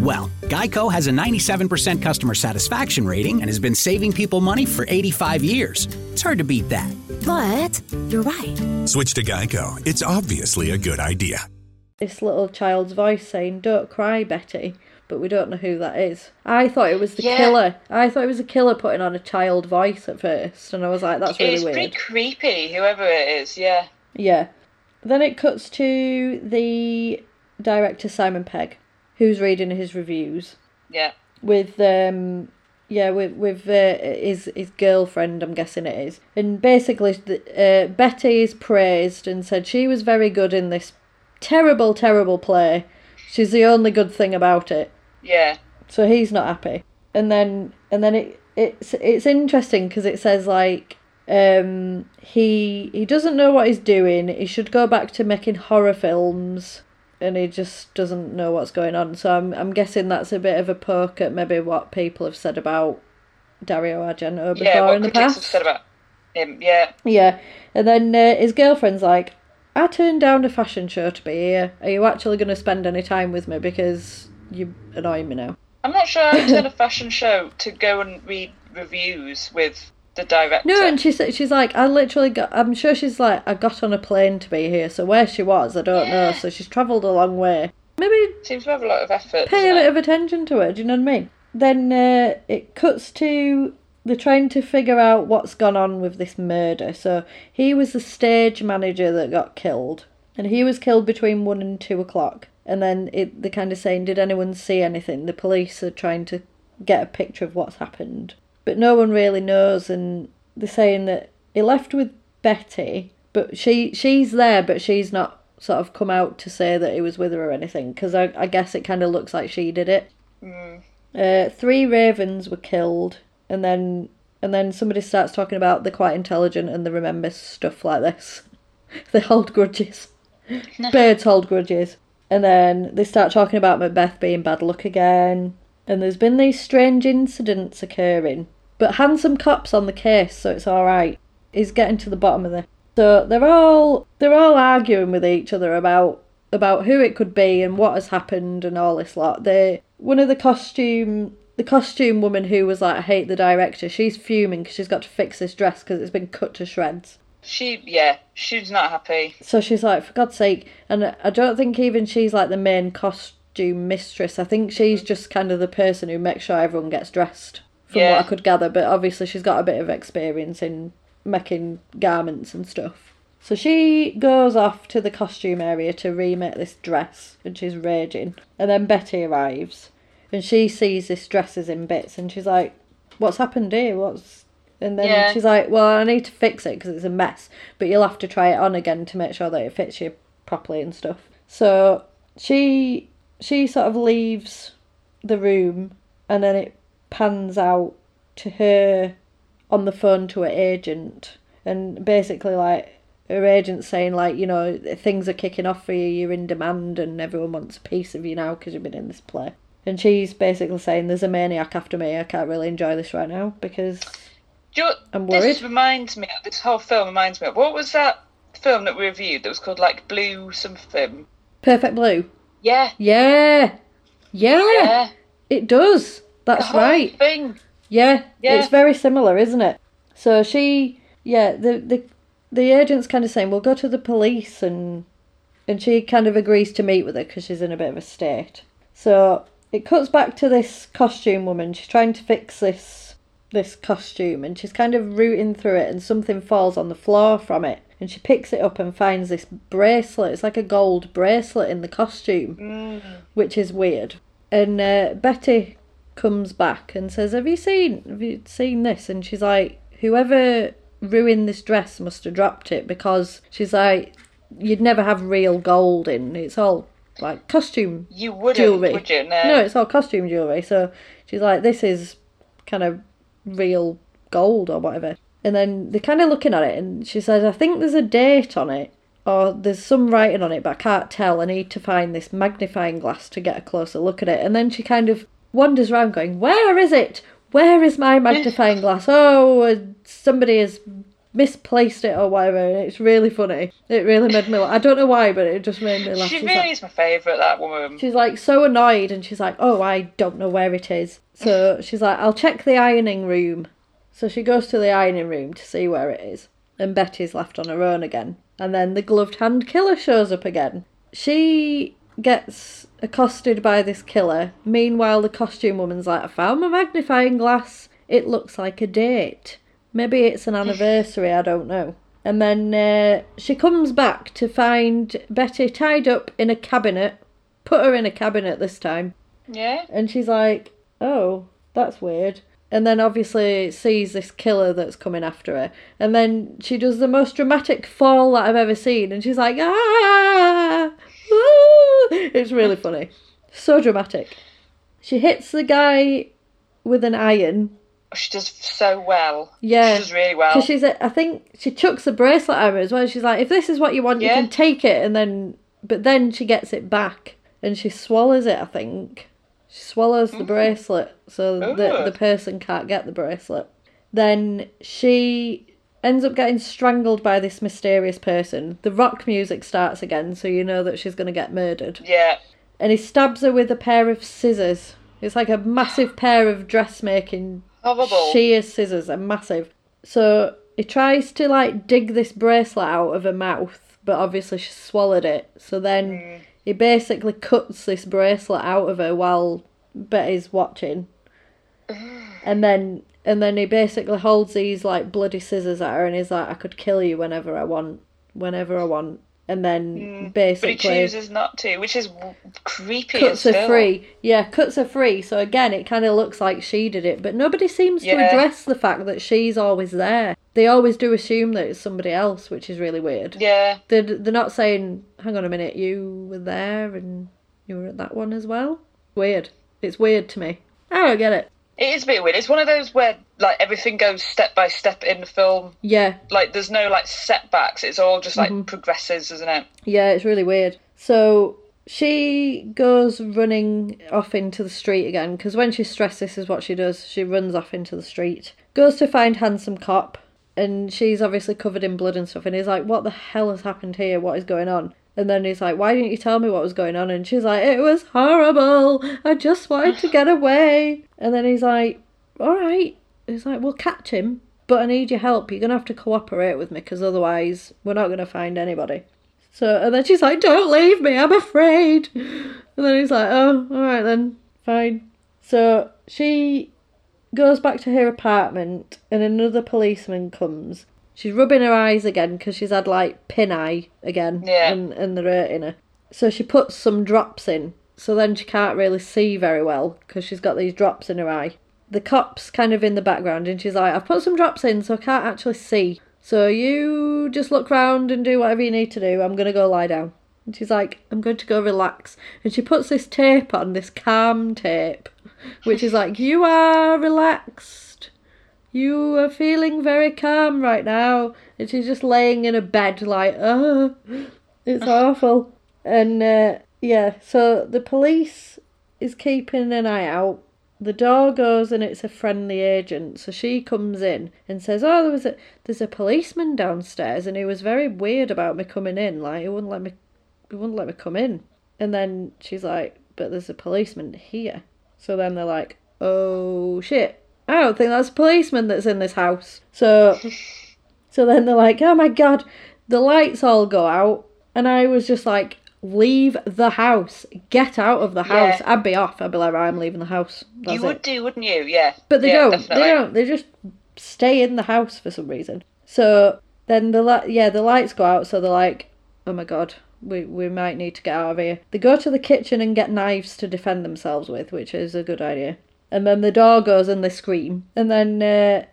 [SPEAKER 4] Well, Geico has a 97% customer satisfaction rating and has been saving people money for 85 years. It's hard to beat that.
[SPEAKER 5] But you're right.
[SPEAKER 6] Switch to Geico. It's obviously a good idea.
[SPEAKER 2] this little child's voice saying, Don't cry, Betty. But we don't know who that is. I thought it was the
[SPEAKER 3] Yeah.
[SPEAKER 2] killer. I thought it was a killer putting on a child voice at first, and I was like, that's really
[SPEAKER 3] it's
[SPEAKER 2] weird.
[SPEAKER 3] It's pretty creepy, whoever it is, yeah.
[SPEAKER 2] Yeah. Then it cuts to the director Simon Pegg, who's reading his reviews.
[SPEAKER 3] Yeah.
[SPEAKER 2] with um yeah with with uh, his his girlfriend I'm guessing it is. And basically the- uh, Betty is praised and said she was very good in this terrible terrible play. She's the only good thing about it.
[SPEAKER 3] Yeah.
[SPEAKER 2] so he's not happy. And then and then it it's it's interesting because it says like um he he doesn't know what he's doing. He should go back to making horror films and he just doesn't know what's going on so i'm i'm guessing that's a bit of a poke at maybe what people have said about dario argento before
[SPEAKER 3] Yeah,
[SPEAKER 2] in the past
[SPEAKER 3] have said about him, yeah.
[SPEAKER 2] yeah, and then uh, his girlfriend's like, I turned down a fashion show to be here. Are you actually going to spend any time with me because you annoy me now?
[SPEAKER 3] I'm not sure I'd turn a fashion show to go and read reviews with the director.
[SPEAKER 2] No, and she said she's like, I literally got. I'm sure she's like, I got on a plane to be here. So where she was, I don't know. So she's travelled a long way. Maybe
[SPEAKER 3] Seems to have a lot of effort.
[SPEAKER 2] pay a bit of attention to her. Do you know what I mean? Then uh, it cuts to they're trying to figure out what's gone on with this murder. So he was the stage manager that got killed, and he was killed between one and two o'clock. And then it, they're kind of saying, did anyone see anything? The police are trying to get a picture of what's happened, but no one really knows. And they're saying that he left with Betty, but she she's there, but she's not sort of come out to say that he was with her or anything. Because I, I guess it kind of looks like she did it. Uh, three ravens were killed, and then and then somebody starts talking about they're quite intelligent and they remember stuff like this. *laughs* they hold grudges. *laughs* Birds hold grudges. And then they start talking about Macbeth being bad luck again. And there's been these strange incidents occurring. But handsome cops on the case, so it's alright. He's getting to the bottom of this. So they're all they're all arguing with each other about about who it could be and what has happened and all this lot. They one of the costume the costume woman who was like I hate the director. She's fuming because she's got to fix this dress because it's been cut to shreds.
[SPEAKER 3] She, yeah, she's not happy.
[SPEAKER 2] So she's like, for God's sake, and I don't think even she's like the main costume mistress. I think she's just kind of the person who makes sure everyone gets dressed, from
[SPEAKER 3] Yeah.
[SPEAKER 2] what I could gather. But obviously, she's got a bit of experience in making garments and stuff. So she goes off to the costume area to remake this dress, and she's raging. And then Betty arrives, and she sees this dress is in bits, and she's like, "What's happened here? What's?" And then
[SPEAKER 3] Yeah.
[SPEAKER 2] she's like, "Well, I need to fix it because it's a mess, but you'll have to try it on again to make sure that it fits you properly and stuff." So she she sort of leaves the room, and then it pans out to her on the phone to her agent, and basically like her agent saying like you know things are kicking off for you, you're in demand, and everyone wants a piece of you now because you've been in this play. And she's basically saying there's a maniac after me. I can't really enjoy this right now because
[SPEAKER 3] you know
[SPEAKER 2] I'm worried This
[SPEAKER 3] reminds me, this whole film reminds me of, what was that film that we reviewed that was called like Blue something?
[SPEAKER 2] Perfect Blue.
[SPEAKER 3] Yeah,
[SPEAKER 2] Yeah. Yeah.
[SPEAKER 3] yeah.
[SPEAKER 2] It does. That's right.
[SPEAKER 3] Thing.
[SPEAKER 2] Yeah,
[SPEAKER 3] Yeah.
[SPEAKER 2] it's very similar, isn't it? So she, yeah, the the the agent's kind of saying, "We'll go to the police," and and she kind of agrees to meet with her because she's in a bit of a state. So it cuts back to this costume woman. She's trying to fix this this costume, and she's kind of rooting through it, and something falls on the floor from it, and she picks it up and finds this bracelet. It's like a gold bracelet in the costume, which is weird. And uh, Betty comes back and says, "Have you seen? Have you seen this?" And she's like, "Whoever ruined this dress must have dropped it because she's like, you'd never have real gold in. It's all like costume
[SPEAKER 3] You wouldn't,
[SPEAKER 2] jewelry.
[SPEAKER 3] would you? No.
[SPEAKER 2] no, it's all costume jewelry. So she's like, this is kind of real gold or whatever. And then they're kind of looking at it, and she says, I think there's a date on it, or there's some writing on it, but I can't tell. I need to find this magnifying glass to get a closer look at it. And then she kind of wanders around, going, Where is it? Where is my magnifying glass? Oh, somebody has misplaced it or whatever. And it's really funny. It really made me laugh. I don't know why, but it just made me laugh.
[SPEAKER 3] She
[SPEAKER 2] She's
[SPEAKER 3] really
[SPEAKER 2] like-
[SPEAKER 3] is my favourite, that woman.
[SPEAKER 2] She's like so annoyed and she's like, Oh, I don't know where it is. So she's like, I'll check the ironing room. So she goes to the ironing room to see where it is. And Betty's left on her own again. And then the gloved hand killer shows up again. She gets accosted by this killer. Meanwhile, the costume woman's like, I found my magnifying glass. It looks like a date. Maybe it's an anniversary, I don't know. And then uh, she comes back to find Betty tied up in a cabinet. Put her in a cabinet this time.
[SPEAKER 3] Yeah?
[SPEAKER 2] And she's like, oh, that's weird. And then obviously sees this killer that's coming after her. And then she does the most dramatic fall that I've ever seen. And she's like, ah! *laughs* It's really funny. So dramatic. She hits the guy with an iron.
[SPEAKER 3] Oh, she does so well.
[SPEAKER 2] Yeah.
[SPEAKER 3] She does really well.
[SPEAKER 2] Because she's, a, I think she chucks the bracelet at her as well. She's like, if this is what you want, you can take it. And then, but then she gets it back and she swallows it, I think. She swallows the mm. bracelet so that the person can't get the bracelet. Then she ends up getting strangled by this mysterious person. The rock music starts again, so you know that she's going to get murdered.
[SPEAKER 3] Yeah.
[SPEAKER 2] And he stabs her with a pair of scissors. It's like a massive pair of dressmaking
[SPEAKER 3] Horrible.
[SPEAKER 2] sheer scissors, are massive. So he tries to like dig this bracelet out of her mouth, but obviously she swallowed it. So then hmm. he basically cuts this bracelet out of her while Betty's watching. *sighs* and then and then he basically holds these like bloody scissors at her and he's like, I could kill you whenever I want. Whenever I want. And then hmm.
[SPEAKER 3] But
[SPEAKER 2] basically
[SPEAKER 3] he chooses not to, which is creepy
[SPEAKER 2] cuts her free. Yeah, cuts her free. So again, it kind of looks like she did it, but nobody seems to address the fact that she's always there. They always do assume that it's somebody else, which is really weird.
[SPEAKER 3] Yeah.
[SPEAKER 2] They're, they're not saying, hang on a minute, you were there and you were at that one as well? Weird. It's weird to me. I don't get it.
[SPEAKER 3] It is a bit weird. It's one of those where like everything goes step by step in the film.
[SPEAKER 2] Yeah,
[SPEAKER 3] Like there's no like setbacks. It's all just
[SPEAKER 2] Mm-hmm.
[SPEAKER 3] like progresses, isn't it?
[SPEAKER 2] Yeah, it's really weird. So she goes running off into the street again because when she's stressed, this is what she does. She runs off into the street, goes to find Handsome Cop, and she's obviously covered in blood and stuff. And he's like, What the hell has happened here? What is going on? And then he's like, Why didn't you tell me what was going on? And she's like, It was horrible. I just wanted to get away. And then he's like, All right. He's like, We'll catch him, but I need your help. You're going to have to cooperate with me because otherwise we're not going to find anybody. So, and then she's like, Don't leave me, I'm afraid. And then he's like, Oh, alright then, fine. So she goes back to her apartment, and another policeman comes. She's rubbing her eyes again because she's had like pin eye again,
[SPEAKER 3] Yeah.
[SPEAKER 2] and, and they're hurting her. So she puts some drops in, so then she can't really see very well because she's got these drops in her eye. The cop's kind of in the background, and she's like, I've put some drops in so I can't actually see. So you just look round and do whatever you need to do. I'm going to go lie down. And she's like, I'm going to go relax. And she puts this tape on, this calm tape, which is like, You are relaxed. You are feeling very calm right now. And she's just laying in a bed, like, Oh, it's awful. And uh, yeah, so the police is keeping an eye out. The door goes and it's a friendly agent, so she comes in and says, "Oh, there was a there's a policeman downstairs, and he was very weird about me coming in. Like he wouldn't let me, he wouldn't let me come in." And then she's like, "But there's a policeman here." So then they're like, oh shit, I don't think that's a policeman that's in this house. So, *laughs* so then they're like, oh my god, the lights all go out, and I was just like, leave the house, get out of the house.
[SPEAKER 3] Yeah.
[SPEAKER 2] I'd be off. I'd be like, right, I'm leaving the house. That's
[SPEAKER 3] you would
[SPEAKER 2] it.
[SPEAKER 3] do, wouldn't you? Yeah.
[SPEAKER 2] But they
[SPEAKER 3] yeah,
[SPEAKER 2] don't.
[SPEAKER 3] Definitely.
[SPEAKER 2] They don't. They just stay in the house for some reason. So then the li- yeah the lights go out. So they're like, oh my god, we we might need to get out of here. They go to the kitchen and get knives to defend themselves with, which is a good idea. And then the door goes and they scream. And then uh,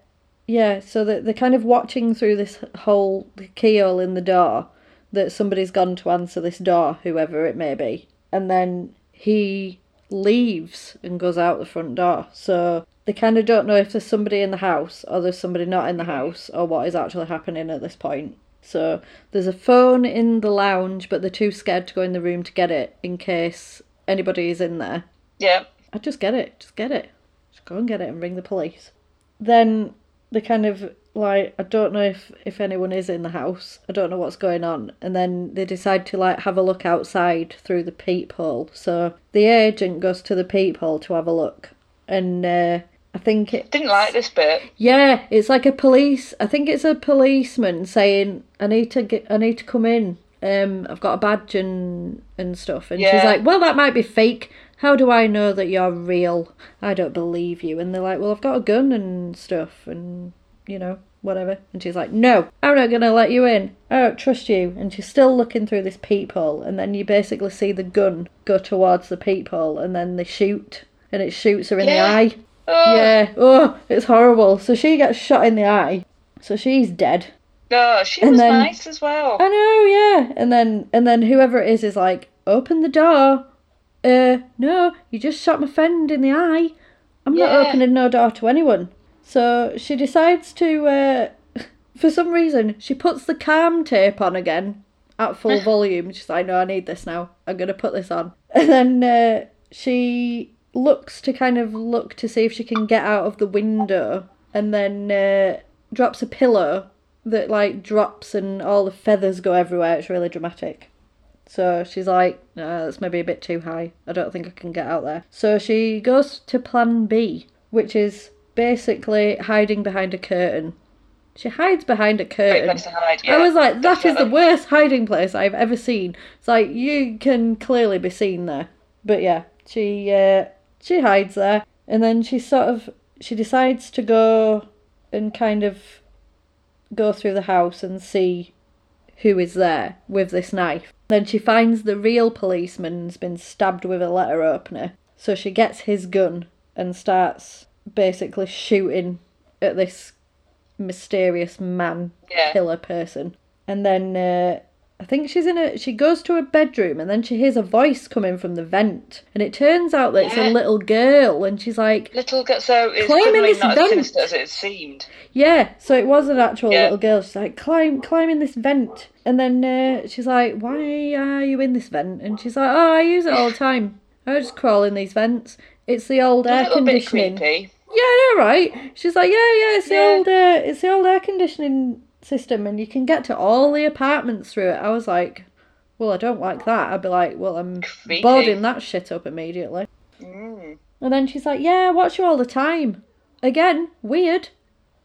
[SPEAKER 2] yeah, so they they're kind of watching through this hole, the keyhole in the door, that somebody's gone to answer this door, whoever it may be. And then he leaves and goes out the front door. So they kind of don't know if there's somebody in the house or there's somebody not in the house or what is actually happening at this point. So there's a phone in the lounge, but they're too scared to go in the room to get it in case anybody is in there.
[SPEAKER 3] Yeah.
[SPEAKER 2] I just get it. Just get it. Just go and get it and ring the police. Then they kind of like I don't know if if anyone is in the house. I don't know what's going on. And then they decide to like have a look outside through the peephole. So the agent goes to the peephole to have a look. And uh, I think it
[SPEAKER 3] Didn't like this bit.
[SPEAKER 2] yeah, it's like a police. I think it's a policeman saying, "I need to get, I need to come in. Um, I've got a badge and and stuff." And she's like, "Well, that might be fake. How do I know that you're real? I don't believe you." And they're like, "Well, I've got a gun and stuff, and you know, whatever." And she's like, "No, I'm not gonna let you in. I don't trust you." And she's still looking through this peephole, and then you basically see the gun go towards the peephole, and then they shoot, and it shoots her in
[SPEAKER 3] Yeah.
[SPEAKER 2] the eye.
[SPEAKER 3] Oh,
[SPEAKER 2] Yeah. Oh, it's horrible. So she gets shot in the eye. So she's dead.
[SPEAKER 3] No, she
[SPEAKER 2] And
[SPEAKER 3] was
[SPEAKER 2] then-
[SPEAKER 3] nice as well.
[SPEAKER 2] I know, yeah. And then and then whoever it is is like, open the door. Uh, no, you just shot my friend in the eye. I'm not opening no door to anyone. So she decides to uh *laughs* for some reason she puts the calm tape on again at full *laughs* volume. She's like, no, I need this now. I'm gonna put this on. *laughs* And then uh, she looks to kind of look to see if she can get out of the window and then uh, drops a pillow that like drops and all the feathers go everywhere. It's really dramatic. So she's like, no, that's maybe a bit too high. I don't think I can get out there. So she goes to plan B, which is basically hiding behind a curtain. She hides behind a curtain.
[SPEAKER 3] hide.
[SPEAKER 2] I was like, that is the worst hiding place I've ever seen. It's like you can clearly be seen there. But yeah, she uh, she hides there, and then she sort of she decides to go and kind of go through the house and see who is there with this knife. Then she finds the real policeman's been stabbed with a letter opener. So she gets his gun and starts basically shooting at this mysterious man
[SPEAKER 3] Yeah.
[SPEAKER 2] killer person. And then uh, I think she's in a she goes to a bedroom and then she hears a voice coming from the vent and it turns out that it's a little girl and she's like
[SPEAKER 3] Little girl, so it's
[SPEAKER 2] Climbing this
[SPEAKER 3] not
[SPEAKER 2] vent.
[SPEAKER 3] sinister as it seemed.
[SPEAKER 2] yeah, so it was an actual
[SPEAKER 3] Yeah.
[SPEAKER 2] little girl. She's like, climb, climb in this vent. And then uh, she's like, why are you in this vent? And she's like, oh, I use it all the time. I just crawl in these vents. It's the old air conditioning. Yeah, I know, right? She's like, yeah, yeah, it's the
[SPEAKER 3] Yeah.
[SPEAKER 2] old, uh, it's the old air conditioning system, and you can get to all the apartments through it. I was like, well, I don't like that. I'd be like, well, I'm
[SPEAKER 3] Creepy.
[SPEAKER 2] boarding that shit up immediately.
[SPEAKER 3] Mm.
[SPEAKER 2] And then she's like, yeah, I watch you all the time. Again, weird.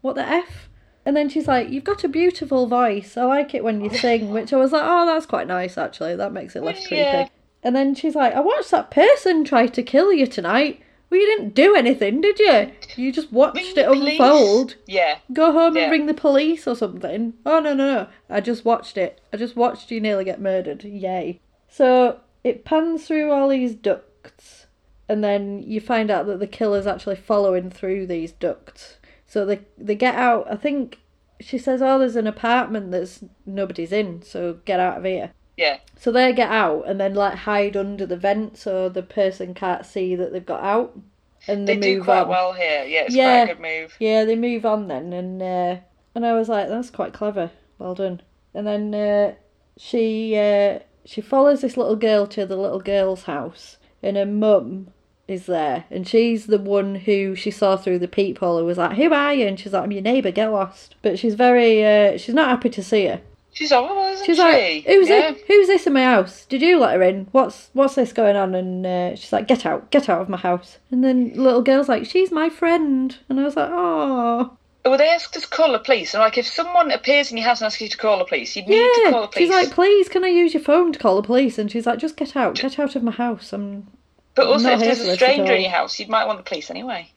[SPEAKER 2] What the f? And then she's like, you've got a beautiful voice. I like it when you sing, *laughs* which I was like, oh, that's quite nice actually. That makes it less creepy. And then she's like, I watched that person try to kill you tonight. Well, you didn't do anything, did you? You just watched it
[SPEAKER 3] police.
[SPEAKER 2] unfold.
[SPEAKER 3] Yeah.
[SPEAKER 2] Go home
[SPEAKER 3] Yeah.
[SPEAKER 2] and ring the police or something. Oh, no, no, no. I just watched it. I just watched you nearly get murdered. Yay. So it pans through all these ducts, and then you find out that the killer's actually following through these ducts. So they, they get out. I think she says, Oh, there's an apartment that's nobody's in, so get out of here.
[SPEAKER 3] Yeah.
[SPEAKER 2] So they get out and then like hide under the vent so the person can't see that they've got out. And they,
[SPEAKER 3] They do
[SPEAKER 2] move
[SPEAKER 3] quite
[SPEAKER 2] on.
[SPEAKER 3] well here. Yeah, it's
[SPEAKER 2] Yeah.
[SPEAKER 3] quite a good move.
[SPEAKER 2] Yeah, they move on then, and uh, and I was like, that's quite clever. Well done. And then uh, she uh, she follows this little girl to the little girl's house, and her mum is there, and she's the one who she saw through the peephole. Who was like, "Who are you?" And she's like, "I'm your neighbour. Get lost." But she's very uh, she's not happy to see her.
[SPEAKER 3] She's horrible, isn't
[SPEAKER 2] She's
[SPEAKER 3] she?
[SPEAKER 2] like, "Who's
[SPEAKER 3] yeah.
[SPEAKER 2] it? Who's this in my house? Did you let her in? What's what's this going on?" And uh, she's like, "Get out, get out of my house." And then little girl's like, "She's my friend," and I was like, "Oh,
[SPEAKER 3] Well, they asked us to call the police, and like if someone appears in your house and asks you to call the police, you need to call the police.
[SPEAKER 2] She's like, "Please, can I use your phone to call the police?" And she's like, "Just get out, get out of my house." I'm
[SPEAKER 3] but also, if there's a stranger in your house, you might want the police anyway.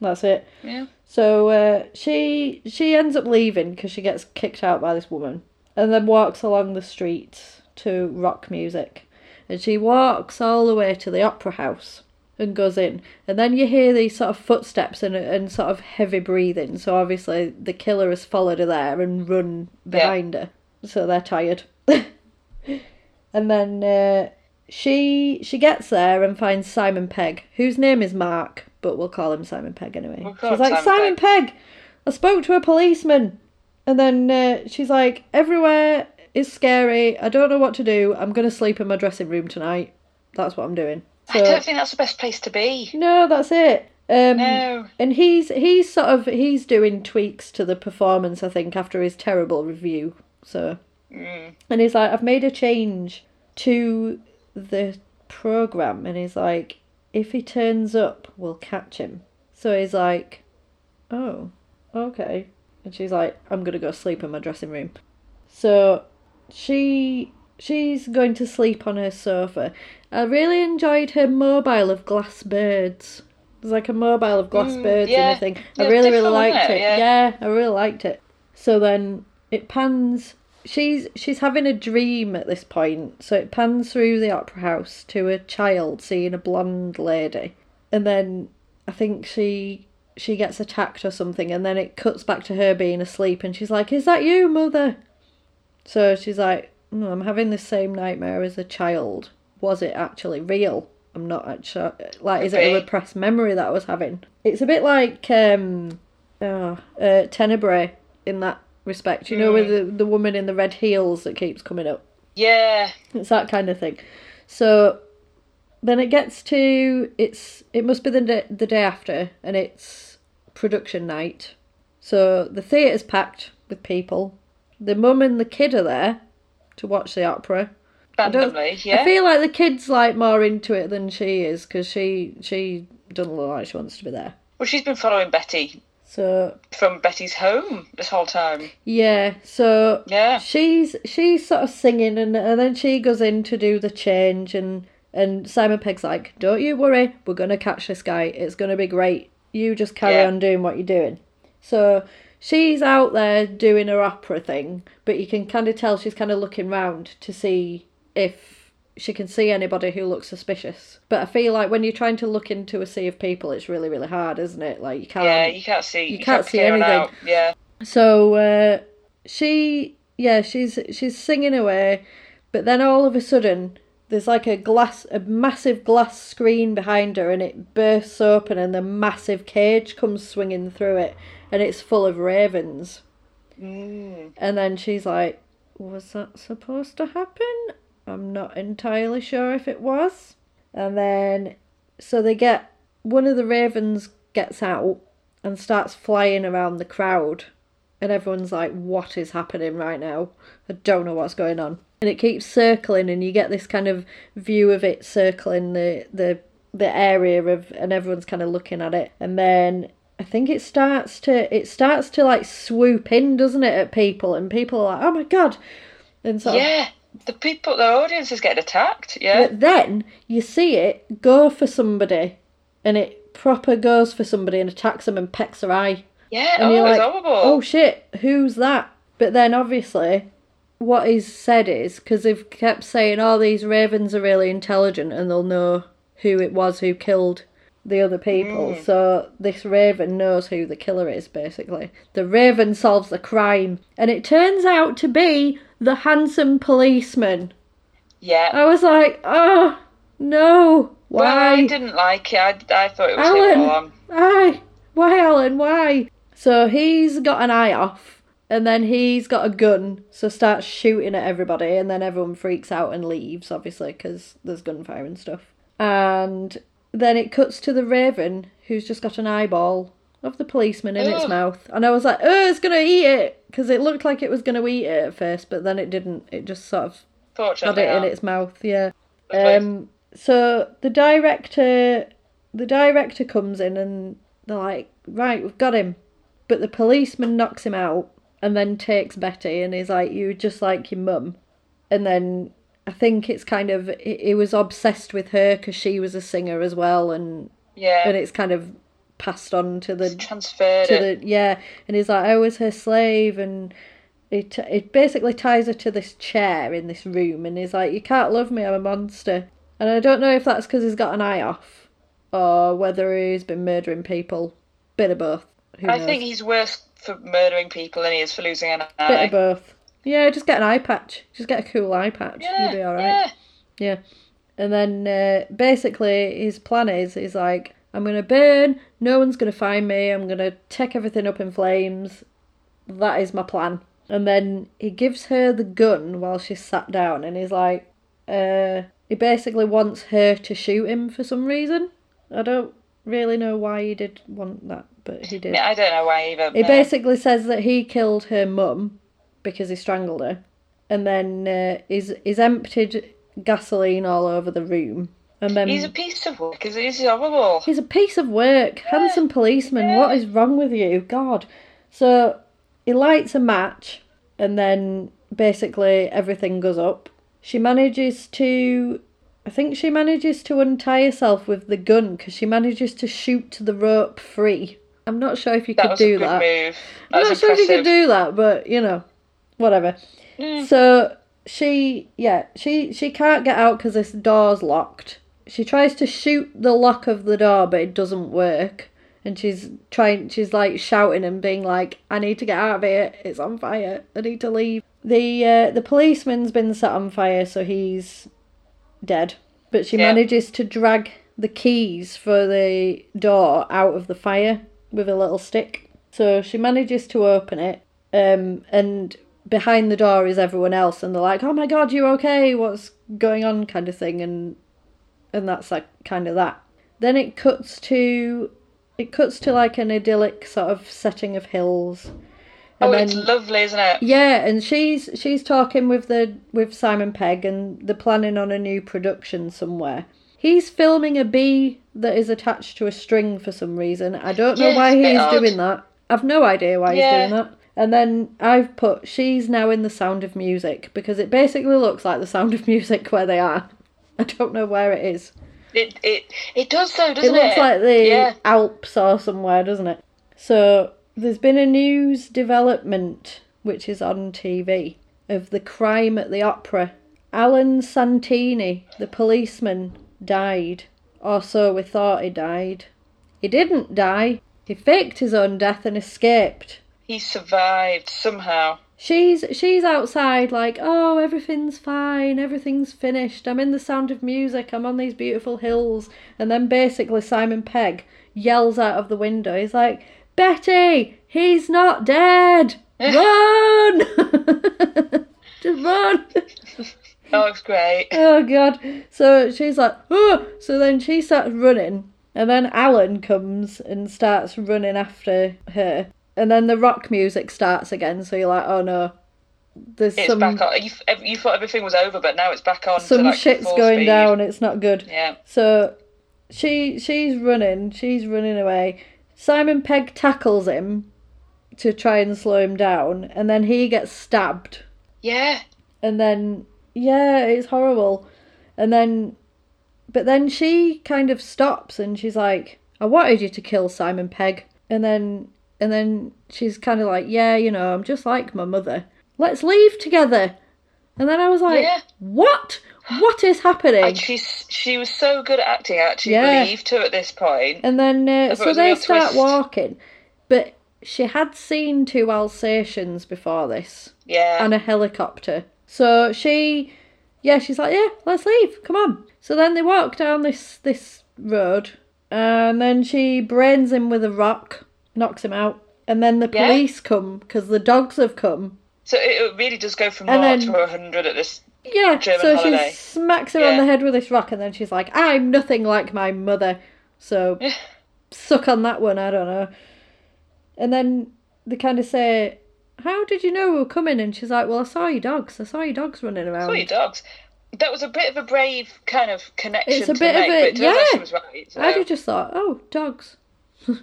[SPEAKER 2] that's it.
[SPEAKER 3] Yeah.
[SPEAKER 2] So uh, she she ends up leaving because she gets kicked out by this woman, and then walks along the street to rock music, and she walks all the way to the opera house and goes in, and then you hear these sort of footsteps and and sort of heavy breathing. So obviously the killer has followed her there and run behind her, so they're tired. *laughs* and then uh, she she gets there and finds Simon Pegg, whose name is Mark, but we'll call him Simon Pegg anyway.
[SPEAKER 3] We'll
[SPEAKER 2] she's like,
[SPEAKER 3] Simon
[SPEAKER 2] Simon Pegg, I spoke to a policeman. And then uh, she's like, everywhere is scary. I don't know what to do. I'm going to sleep in my dressing room tonight. That's what I'm doing.
[SPEAKER 3] I
[SPEAKER 2] So-
[SPEAKER 3] don't think that's the best place to be.
[SPEAKER 2] no, that's it. Um,
[SPEAKER 3] No.
[SPEAKER 2] And he's he's sort of he's doing tweaks to the performance, I think, after his terrible review. So, and he's like, I've made a change to the program, and he's like, if he turns up, we'll catch him. So he's like, oh, okay. And she's like, I'm gonna go sleep in my dressing room. So she she's going to sleep on her sofa. I really enjoyed her mobile of glass birds. There's like a mobile of glass birds
[SPEAKER 3] yeah.
[SPEAKER 2] and everything. I
[SPEAKER 3] Yeah,
[SPEAKER 2] really, really liked it.
[SPEAKER 3] it? Yeah.
[SPEAKER 2] yeah, I really liked it. So then it pans. She's she's having a dream at this point. So it pans through the opera house to a child seeing a blonde lady, and then I think she she gets attacked or something, and then it cuts back to her being asleep, and she's like, "Is that you, mother?" So she's like, "No, I'm having the same nightmare as a child. Was it actually real? I'm not actually like, is it a repressed memory that I was having? It's a bit like um, oh, uh, Tenebrae in that respect. You know, with the the woman in the red heels that keeps coming up.
[SPEAKER 3] Yeah.
[SPEAKER 2] It's that kind of thing. So then it gets to it's it must be the the day after and it's production night. So the theatre's packed with people. The mum and the kid are there to watch the opera. I
[SPEAKER 3] Randomly, yeah.
[SPEAKER 2] I feel like the kid's like more into it than she is because she she doesn't look like she wants to be there.
[SPEAKER 3] Well, she's been following Betty
[SPEAKER 2] So
[SPEAKER 3] from Betty's home this whole time.
[SPEAKER 2] Yeah, so
[SPEAKER 3] Yeah.
[SPEAKER 2] she's she's sort of singing and, and then she goes in to do the change and and Simon Pegg's like, Don't you worry, we're gonna catch this guy. It's gonna be great. You just carry
[SPEAKER 3] Yeah.
[SPEAKER 2] on doing what you're doing. So she's out there doing her opera thing, but you can kind of tell she's kind of looking round to see if she can see anybody who looks suspicious. But I feel like when you're trying to look into a sea of people, it's really, really hard, isn't it? Like you can't.
[SPEAKER 3] Yeah, you can't see.
[SPEAKER 2] you
[SPEAKER 3] You,
[SPEAKER 2] can't
[SPEAKER 3] can't,
[SPEAKER 2] see anything.
[SPEAKER 3] Out. Yeah.
[SPEAKER 2] So uh, she, yeah, she's she's singing away, but then all of a sudden there's like a glass, a massive glass screen behind her, and it bursts open, and the massive cage comes swinging through it, and it's full of ravens. Mm. And then she's like, "Was that supposed to happen? I'm not entirely sure if it was." And then, so they get one of the ravens gets out and starts flying around the crowd and everyone's like, "What is happening right now? I don't know what's going on." And it keeps circling, and you get this kind of view of it circling the the the area of, and everyone's kind of looking at it. And then I think it starts to it starts to like swoop in, doesn't it, at people, and people are like, "Oh my god!" And so
[SPEAKER 3] Yeah. The people, the audience is getting attacked. Yeah.
[SPEAKER 2] but then you see it go for somebody, and it proper goes for somebody and attacks them and pecks their eye.
[SPEAKER 3] Yeah.
[SPEAKER 2] And
[SPEAKER 3] oh,
[SPEAKER 2] you're like, oh shit, who's that? But then obviously, what is said is because they've kept saying, oh, these ravens are really intelligent and they'll know who it was who killed the other people.
[SPEAKER 3] Hmm.
[SPEAKER 2] So this raven knows who the killer is, basically. The raven solves the crime, and it turns out to be the handsome policeman.
[SPEAKER 3] yeah.
[SPEAKER 2] I was like, oh no,
[SPEAKER 3] Well,
[SPEAKER 2] why?
[SPEAKER 3] I didn't like it. I, I thought it was him
[SPEAKER 2] Alan,
[SPEAKER 3] all on.
[SPEAKER 2] why? Why, Alan? Why? So he's got an eye off, and then he's got a gun, so starts shooting at everybody, and then everyone freaks out and leaves, obviously, because there's gunfire and stuff. And then it cuts to the raven, who's just got an eyeball of the policeman in its
[SPEAKER 3] Ugh.
[SPEAKER 2] mouth, and I was like, oh, it's gonna eat it. because it looked like it was going to eat it at first, but then it didn't. It just sort of had it in its mouth. Yeah. Um. So the director, the director comes in and they're like, "Right, we've got him," but the policeman knocks him out and then takes Betty and is like, "You just like your mum," and then. I think it's kind of he was obsessed with her because she was a singer as well, and
[SPEAKER 3] yeah,
[SPEAKER 2] and it's kind of passed on to the
[SPEAKER 3] transferred
[SPEAKER 2] to
[SPEAKER 3] it.
[SPEAKER 2] the yeah, and he's like, I was her slave, and it it basically ties her to this chair in this room, and he's like, you can't love me, I'm a monster, and I don't know if that's because he's got an eye off, or whether he's been murdering people, bit of both.
[SPEAKER 3] I
[SPEAKER 2] knows?
[SPEAKER 3] think he's worse for murdering people than he is for losing an eye.
[SPEAKER 2] bit of both. Yeah, just get an eye patch. Just get a cool eye patch.
[SPEAKER 3] Yeah,
[SPEAKER 2] You'll be alright.
[SPEAKER 3] yeah.
[SPEAKER 2] Yeah. And then uh, basically his plan is he's like, I'm gonna burn, no one's gonna find me, I'm gonna take everything up in flames. That is my plan. And then he gives her the gun while she's sat down and he's like, uh he basically wants her to shoot him for some reason. I don't really know why he did want that, but he did.
[SPEAKER 3] Yeah, I don't know why either.
[SPEAKER 2] He basically says that he killed her mum because he strangled her, and then uh, he's he's emptied gasoline all over the room, and then
[SPEAKER 3] He's a piece of work. He's, he's horrible.
[SPEAKER 2] He's a piece of work. Handsome policeman. What is wrong with you? God. So he lights a match, and then basically everything goes up. She manages to. I think she manages to untie herself with the gun because she manages to shoot the rope free. I'm not sure if you
[SPEAKER 3] That
[SPEAKER 2] could
[SPEAKER 3] was
[SPEAKER 2] do
[SPEAKER 3] a good
[SPEAKER 2] that.
[SPEAKER 3] move. That
[SPEAKER 2] I'm not sure if you could do that, but you know, whatever. So she, yeah, she she can't get out because this door's locked. She tries to shoot the lock of the door, but it doesn't work. And she's trying, she's like shouting and being like, "I need to get out of here! It's on fire! I need to leave." The uh, the policeman's been set on fire, so he's dead. But she
[SPEAKER 3] Yeah.
[SPEAKER 2] manages to drag the keys for the door out of the fire with a little stick. So she manages to open it, um, and behind the door is everyone else, and they're like, "Oh my god, you okay? What's going on?" kind of thing, and and that's like kind of that. Then it cuts to it cuts to like an idyllic sort of setting of hills.
[SPEAKER 3] Oh,
[SPEAKER 2] And
[SPEAKER 3] it's lovely, isn't it?
[SPEAKER 2] yeah, and she's she's talking with the with Simon Pegg, and they're planning on a new production somewhere. He's filming a bee that is attached to a string for some reason. I don't know
[SPEAKER 3] Yeah,
[SPEAKER 2] why he's
[SPEAKER 3] odd.
[SPEAKER 2] doing that. I've no idea why
[SPEAKER 3] Yeah.
[SPEAKER 2] he's doing that. And then I've put she's now in the Sound of Music because it basically looks like the Sound of Music where they are. I don't know where it is.
[SPEAKER 3] It it it does though, doesn't it? it?
[SPEAKER 2] looks like the
[SPEAKER 3] yeah.
[SPEAKER 2] Alps or somewhere, doesn't it? So there's been a news development which is on TV of the crime at the opera. Alan Santini, the policeman, died. Or so we thought he died. He didn't die. He faked his own death and escaped.
[SPEAKER 3] He survived somehow.
[SPEAKER 2] She's she's outside like, oh, everything's fine, everything's finished. I'm in the sound of music. I'm on these beautiful hills. And then basically Simon Pegg yells out of the window. He's like, Betty, he's not dead. *laughs* Run! *laughs* Just run. *laughs*
[SPEAKER 3] That looks great. *laughs*
[SPEAKER 2] oh god. So she's like, oh. So then she starts running, and then Alan comes and starts running after her. And then the rock music starts again. So you're like, oh no, there's
[SPEAKER 3] It's
[SPEAKER 2] some
[SPEAKER 3] back on. You, you thought everything was over, but now it's back on.
[SPEAKER 2] some
[SPEAKER 3] like,
[SPEAKER 2] shit's going
[SPEAKER 3] speed.
[SPEAKER 2] down. It's not good.
[SPEAKER 3] Yeah.
[SPEAKER 2] So she she's running. She's running away. Simon Pegg tackles him to try and slow him down, and then he gets stabbed.
[SPEAKER 3] Yeah.
[SPEAKER 2] And then yeah, it's horrible. And then but then she kind of stops and she's like, "I wanted you to kill Simon Pegg." And then and then she's kind of like, "Yeah, you know, I'm just like my mother. Let's leave together." And then I was like,
[SPEAKER 3] Yeah.
[SPEAKER 2] "What? What is happening?"
[SPEAKER 3] And she's she was so good at acting. I actually
[SPEAKER 2] Yeah.
[SPEAKER 3] believed her at this point.
[SPEAKER 2] And then uh, so they start
[SPEAKER 3] twist.
[SPEAKER 2] walking, but she had seen two Alsatians before this
[SPEAKER 3] Yeah.
[SPEAKER 2] and a helicopter. So she, yeah, she's like, yeah, let's leave. Come on. So then they walk down this this road, and then she brains him with a rock, knocks him out, and then the
[SPEAKER 3] Yeah.
[SPEAKER 2] police come because the dogs have come.
[SPEAKER 3] So it, really does go from
[SPEAKER 2] And then-
[SPEAKER 3] to a hundred at this.
[SPEAKER 2] Yeah,
[SPEAKER 3] German
[SPEAKER 2] so
[SPEAKER 3] holiday.
[SPEAKER 2] she smacks him on the head with this rock, and then she's like, "I'm nothing like my mother." So suck on that one. I don't know. And then they kind of say, how did you know we were coming? And she's like, well, I saw your dogs. I saw your dogs running around.
[SPEAKER 3] Saw your dogs. That was a bit of a brave kind of connection
[SPEAKER 2] It's a
[SPEAKER 3] to
[SPEAKER 2] bit of
[SPEAKER 3] make,
[SPEAKER 2] a-
[SPEAKER 3] but it
[SPEAKER 2] yeah.
[SPEAKER 3] she was right. So.
[SPEAKER 2] I just thought, oh, dogs. *laughs*
[SPEAKER 3] dogs.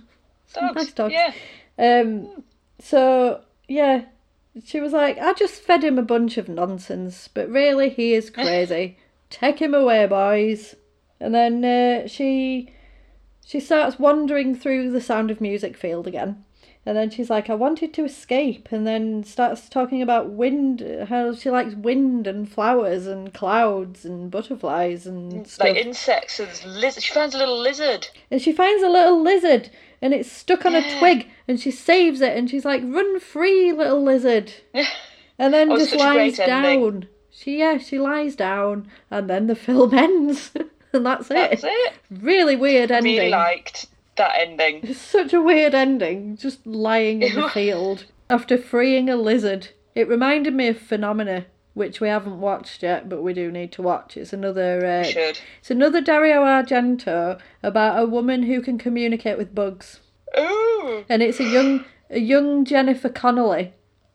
[SPEAKER 2] nice dogs.
[SPEAKER 3] Yeah.
[SPEAKER 2] Um, so yeah, she was like, I just fed him a bunch of nonsense, but really he is *laughs* crazy. Take him away, boys. And then uh, she she starts wandering through the Sound of Music field again. And then she's like, I wanted to escape, and then starts talking about wind, how she likes wind and flowers and clouds and butterflies and stuff.
[SPEAKER 3] Like insects and lizard. She finds a little lizard.
[SPEAKER 2] And she finds a little lizard and it's stuck on a twig and she saves it and she's like, run free, little lizard. And then
[SPEAKER 3] Oh,
[SPEAKER 2] just lies down. She, yeah, she lies down and then the film *laughs* ends. and that's it.
[SPEAKER 3] That's it.
[SPEAKER 2] Really weird ending.
[SPEAKER 3] Really liked that ending.
[SPEAKER 2] It's such a weird ending, just lying in the *laughs* field after freeing a lizard. It reminded me of Phenomena, which we haven't watched yet, but we do need to watch. It's another. Uh. It's another Dario Argento about a woman who can communicate with bugs,
[SPEAKER 3] Ooh.
[SPEAKER 2] and it's a young, a young Jennifer Connelly,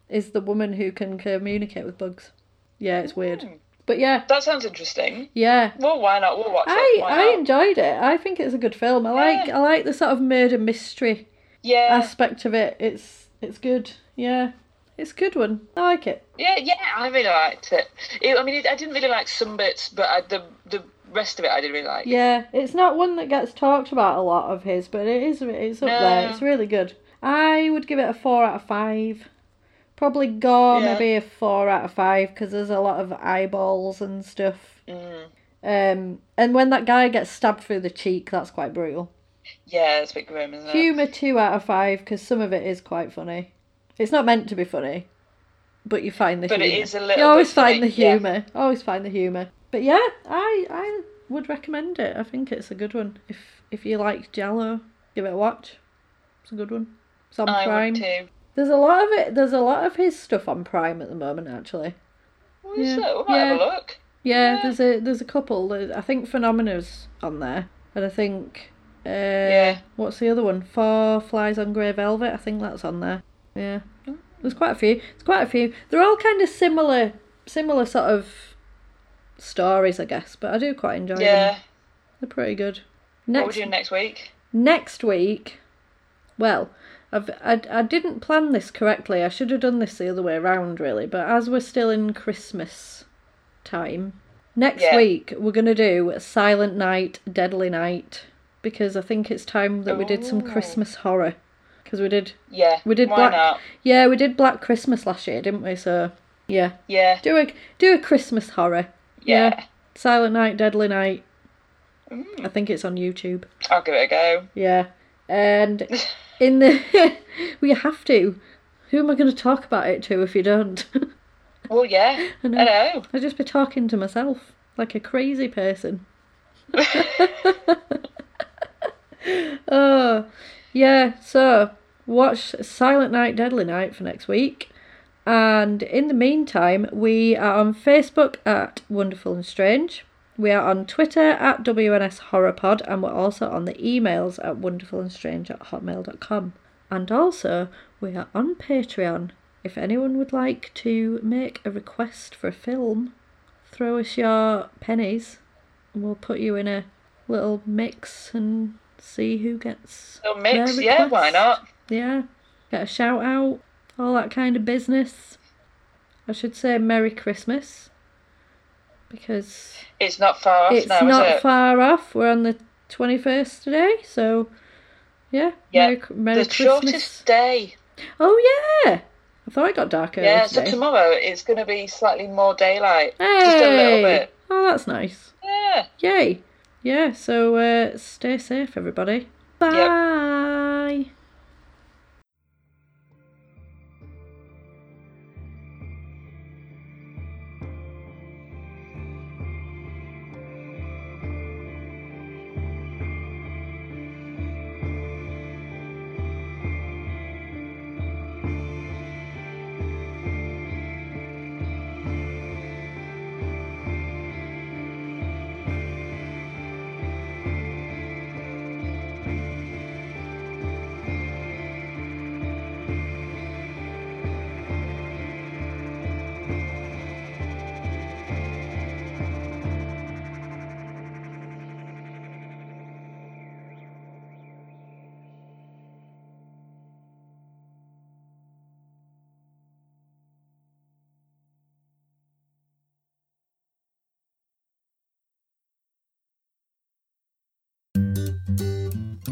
[SPEAKER 2] is the woman who can communicate with bugs. Yeah, it's weird, but yeah,
[SPEAKER 3] That sounds interesting.
[SPEAKER 2] yeah.
[SPEAKER 3] Well, why not? We'll watch
[SPEAKER 2] I
[SPEAKER 3] it.
[SPEAKER 2] I enjoyed it. I think it's a good film. I like I like the sort of murder mystery
[SPEAKER 3] Yeah.
[SPEAKER 2] aspect of it. It's it's good. Yeah, it's a good one. I like it.
[SPEAKER 3] Yeah, yeah, I really liked it. It- I mean, it, I didn't really like some bits, but I, the the rest of it I did really like.
[SPEAKER 2] Yeah, it's not one that gets talked about a lot of his, but it is. It's up
[SPEAKER 3] No.
[SPEAKER 2] there. It's really good. I would give it a four out of five. Probably gore,
[SPEAKER 3] Yeah.
[SPEAKER 2] maybe a four out of five because there's a lot of eyeballs and stuff.
[SPEAKER 3] Mm.
[SPEAKER 2] Um, and when that guy gets stabbed through the cheek, that's quite brutal.
[SPEAKER 3] Yeah, it's a bit grim, isn't it?
[SPEAKER 2] Humour two out of five because some of it is quite funny. It's not meant to be funny, but you find the
[SPEAKER 3] But it
[SPEAKER 2] humour.
[SPEAKER 3] is a little
[SPEAKER 2] You always find the
[SPEAKER 3] funny, yeah.
[SPEAKER 2] humour. Always find the humour. But yeah, I I would recommend it. I think it's a good one. If if you like Giallo, give it a watch. It's a good one. It's on
[SPEAKER 3] I
[SPEAKER 2] Prime.
[SPEAKER 3] would too.
[SPEAKER 2] There's a lot of it. There's a lot of his stuff on Prime at the moment, actually.
[SPEAKER 3] Well,
[SPEAKER 2] Yeah.
[SPEAKER 3] So, we have a
[SPEAKER 2] Yeah.
[SPEAKER 3] look.
[SPEAKER 2] Yeah,
[SPEAKER 3] Yeah.
[SPEAKER 2] there's a there's a couple. I think Phenomena's on there, and I think uh,
[SPEAKER 3] Yeah.
[SPEAKER 2] what's the other one? Four Flies on Grey Velvet. I think that's on there. Yeah, there's quite a few. There's quite a few. They're all kind of similar, similar sort of stories, I guess. But I do quite enjoy them.
[SPEAKER 3] Yeah.
[SPEAKER 2] them. They're pretty good.
[SPEAKER 3] Next, What
[SPEAKER 2] Next
[SPEAKER 3] doing next week?
[SPEAKER 2] next week, well, I've, I, I didn't plan this correctly. I should have done this the other way around, really. But as we're still in Christmas time, next
[SPEAKER 3] Yeah.
[SPEAKER 2] week we're going to do Silent Night, Deadly Night. Because I think it's time that we did some Christmas horror. Because we did,
[SPEAKER 3] Yeah.
[SPEAKER 2] we did Black,
[SPEAKER 3] not?
[SPEAKER 2] yeah, we did Black Christmas last year, didn't we? So yeah,
[SPEAKER 3] Yeah.
[SPEAKER 2] do a do a Christmas horror.
[SPEAKER 3] Yeah.
[SPEAKER 2] Silent Night, Deadly Night.
[SPEAKER 3] Mm.
[SPEAKER 2] I think it's on YouTube.
[SPEAKER 3] I'll give it a go.
[SPEAKER 2] Yeah. And *laughs* in the *laughs* we have to. Who am I going to talk about it to if you don't?
[SPEAKER 3] Well, yeah. *laughs*
[SPEAKER 2] I know.
[SPEAKER 3] know.
[SPEAKER 2] I'd just be talking to myself like a crazy person. *laughs* oh, yeah. So watch Silent Night, Deadly Night for next week. And in the meantime, we are on Facebook at Wonderful and Strange. We are on Twitter at WNS HorrorPod, and we're also on the emails at wonderfulandstrange at hotmail.com. And also, we are on Patreon. If anyone would like to make a request for a film, throw us your pennies, and we'll put you in a little mix and see who gets
[SPEAKER 3] Little
[SPEAKER 2] their
[SPEAKER 3] mix, yeah, why not?
[SPEAKER 2] Yeah, get a shout out, all that kind of business. I should say Merry Christmas because
[SPEAKER 3] It's not far off
[SPEAKER 2] it's
[SPEAKER 3] now,
[SPEAKER 2] not
[SPEAKER 3] it?
[SPEAKER 2] far off. We're on the 21st today, so yeah,
[SPEAKER 3] Yeah,
[SPEAKER 2] Merry, Merry
[SPEAKER 3] the
[SPEAKER 2] Christmas.
[SPEAKER 3] shortest day.
[SPEAKER 2] Oh, yeah, I thought it got darker.
[SPEAKER 3] Yeah, so tomorrow it's going to be slightly more daylight.
[SPEAKER 2] Hey!
[SPEAKER 3] Just a little bit.
[SPEAKER 2] Oh, that's nice.
[SPEAKER 3] Yeah.
[SPEAKER 2] Yay. Yeah, so uh, stay safe, everybody. Bye.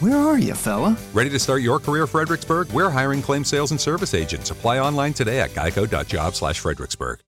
[SPEAKER 7] Where are you, fella?
[SPEAKER 8] Ready to start your career, Fredericksburg? We're hiring claim sales and service agents. Apply online today at geico.job slash Fredericksburg.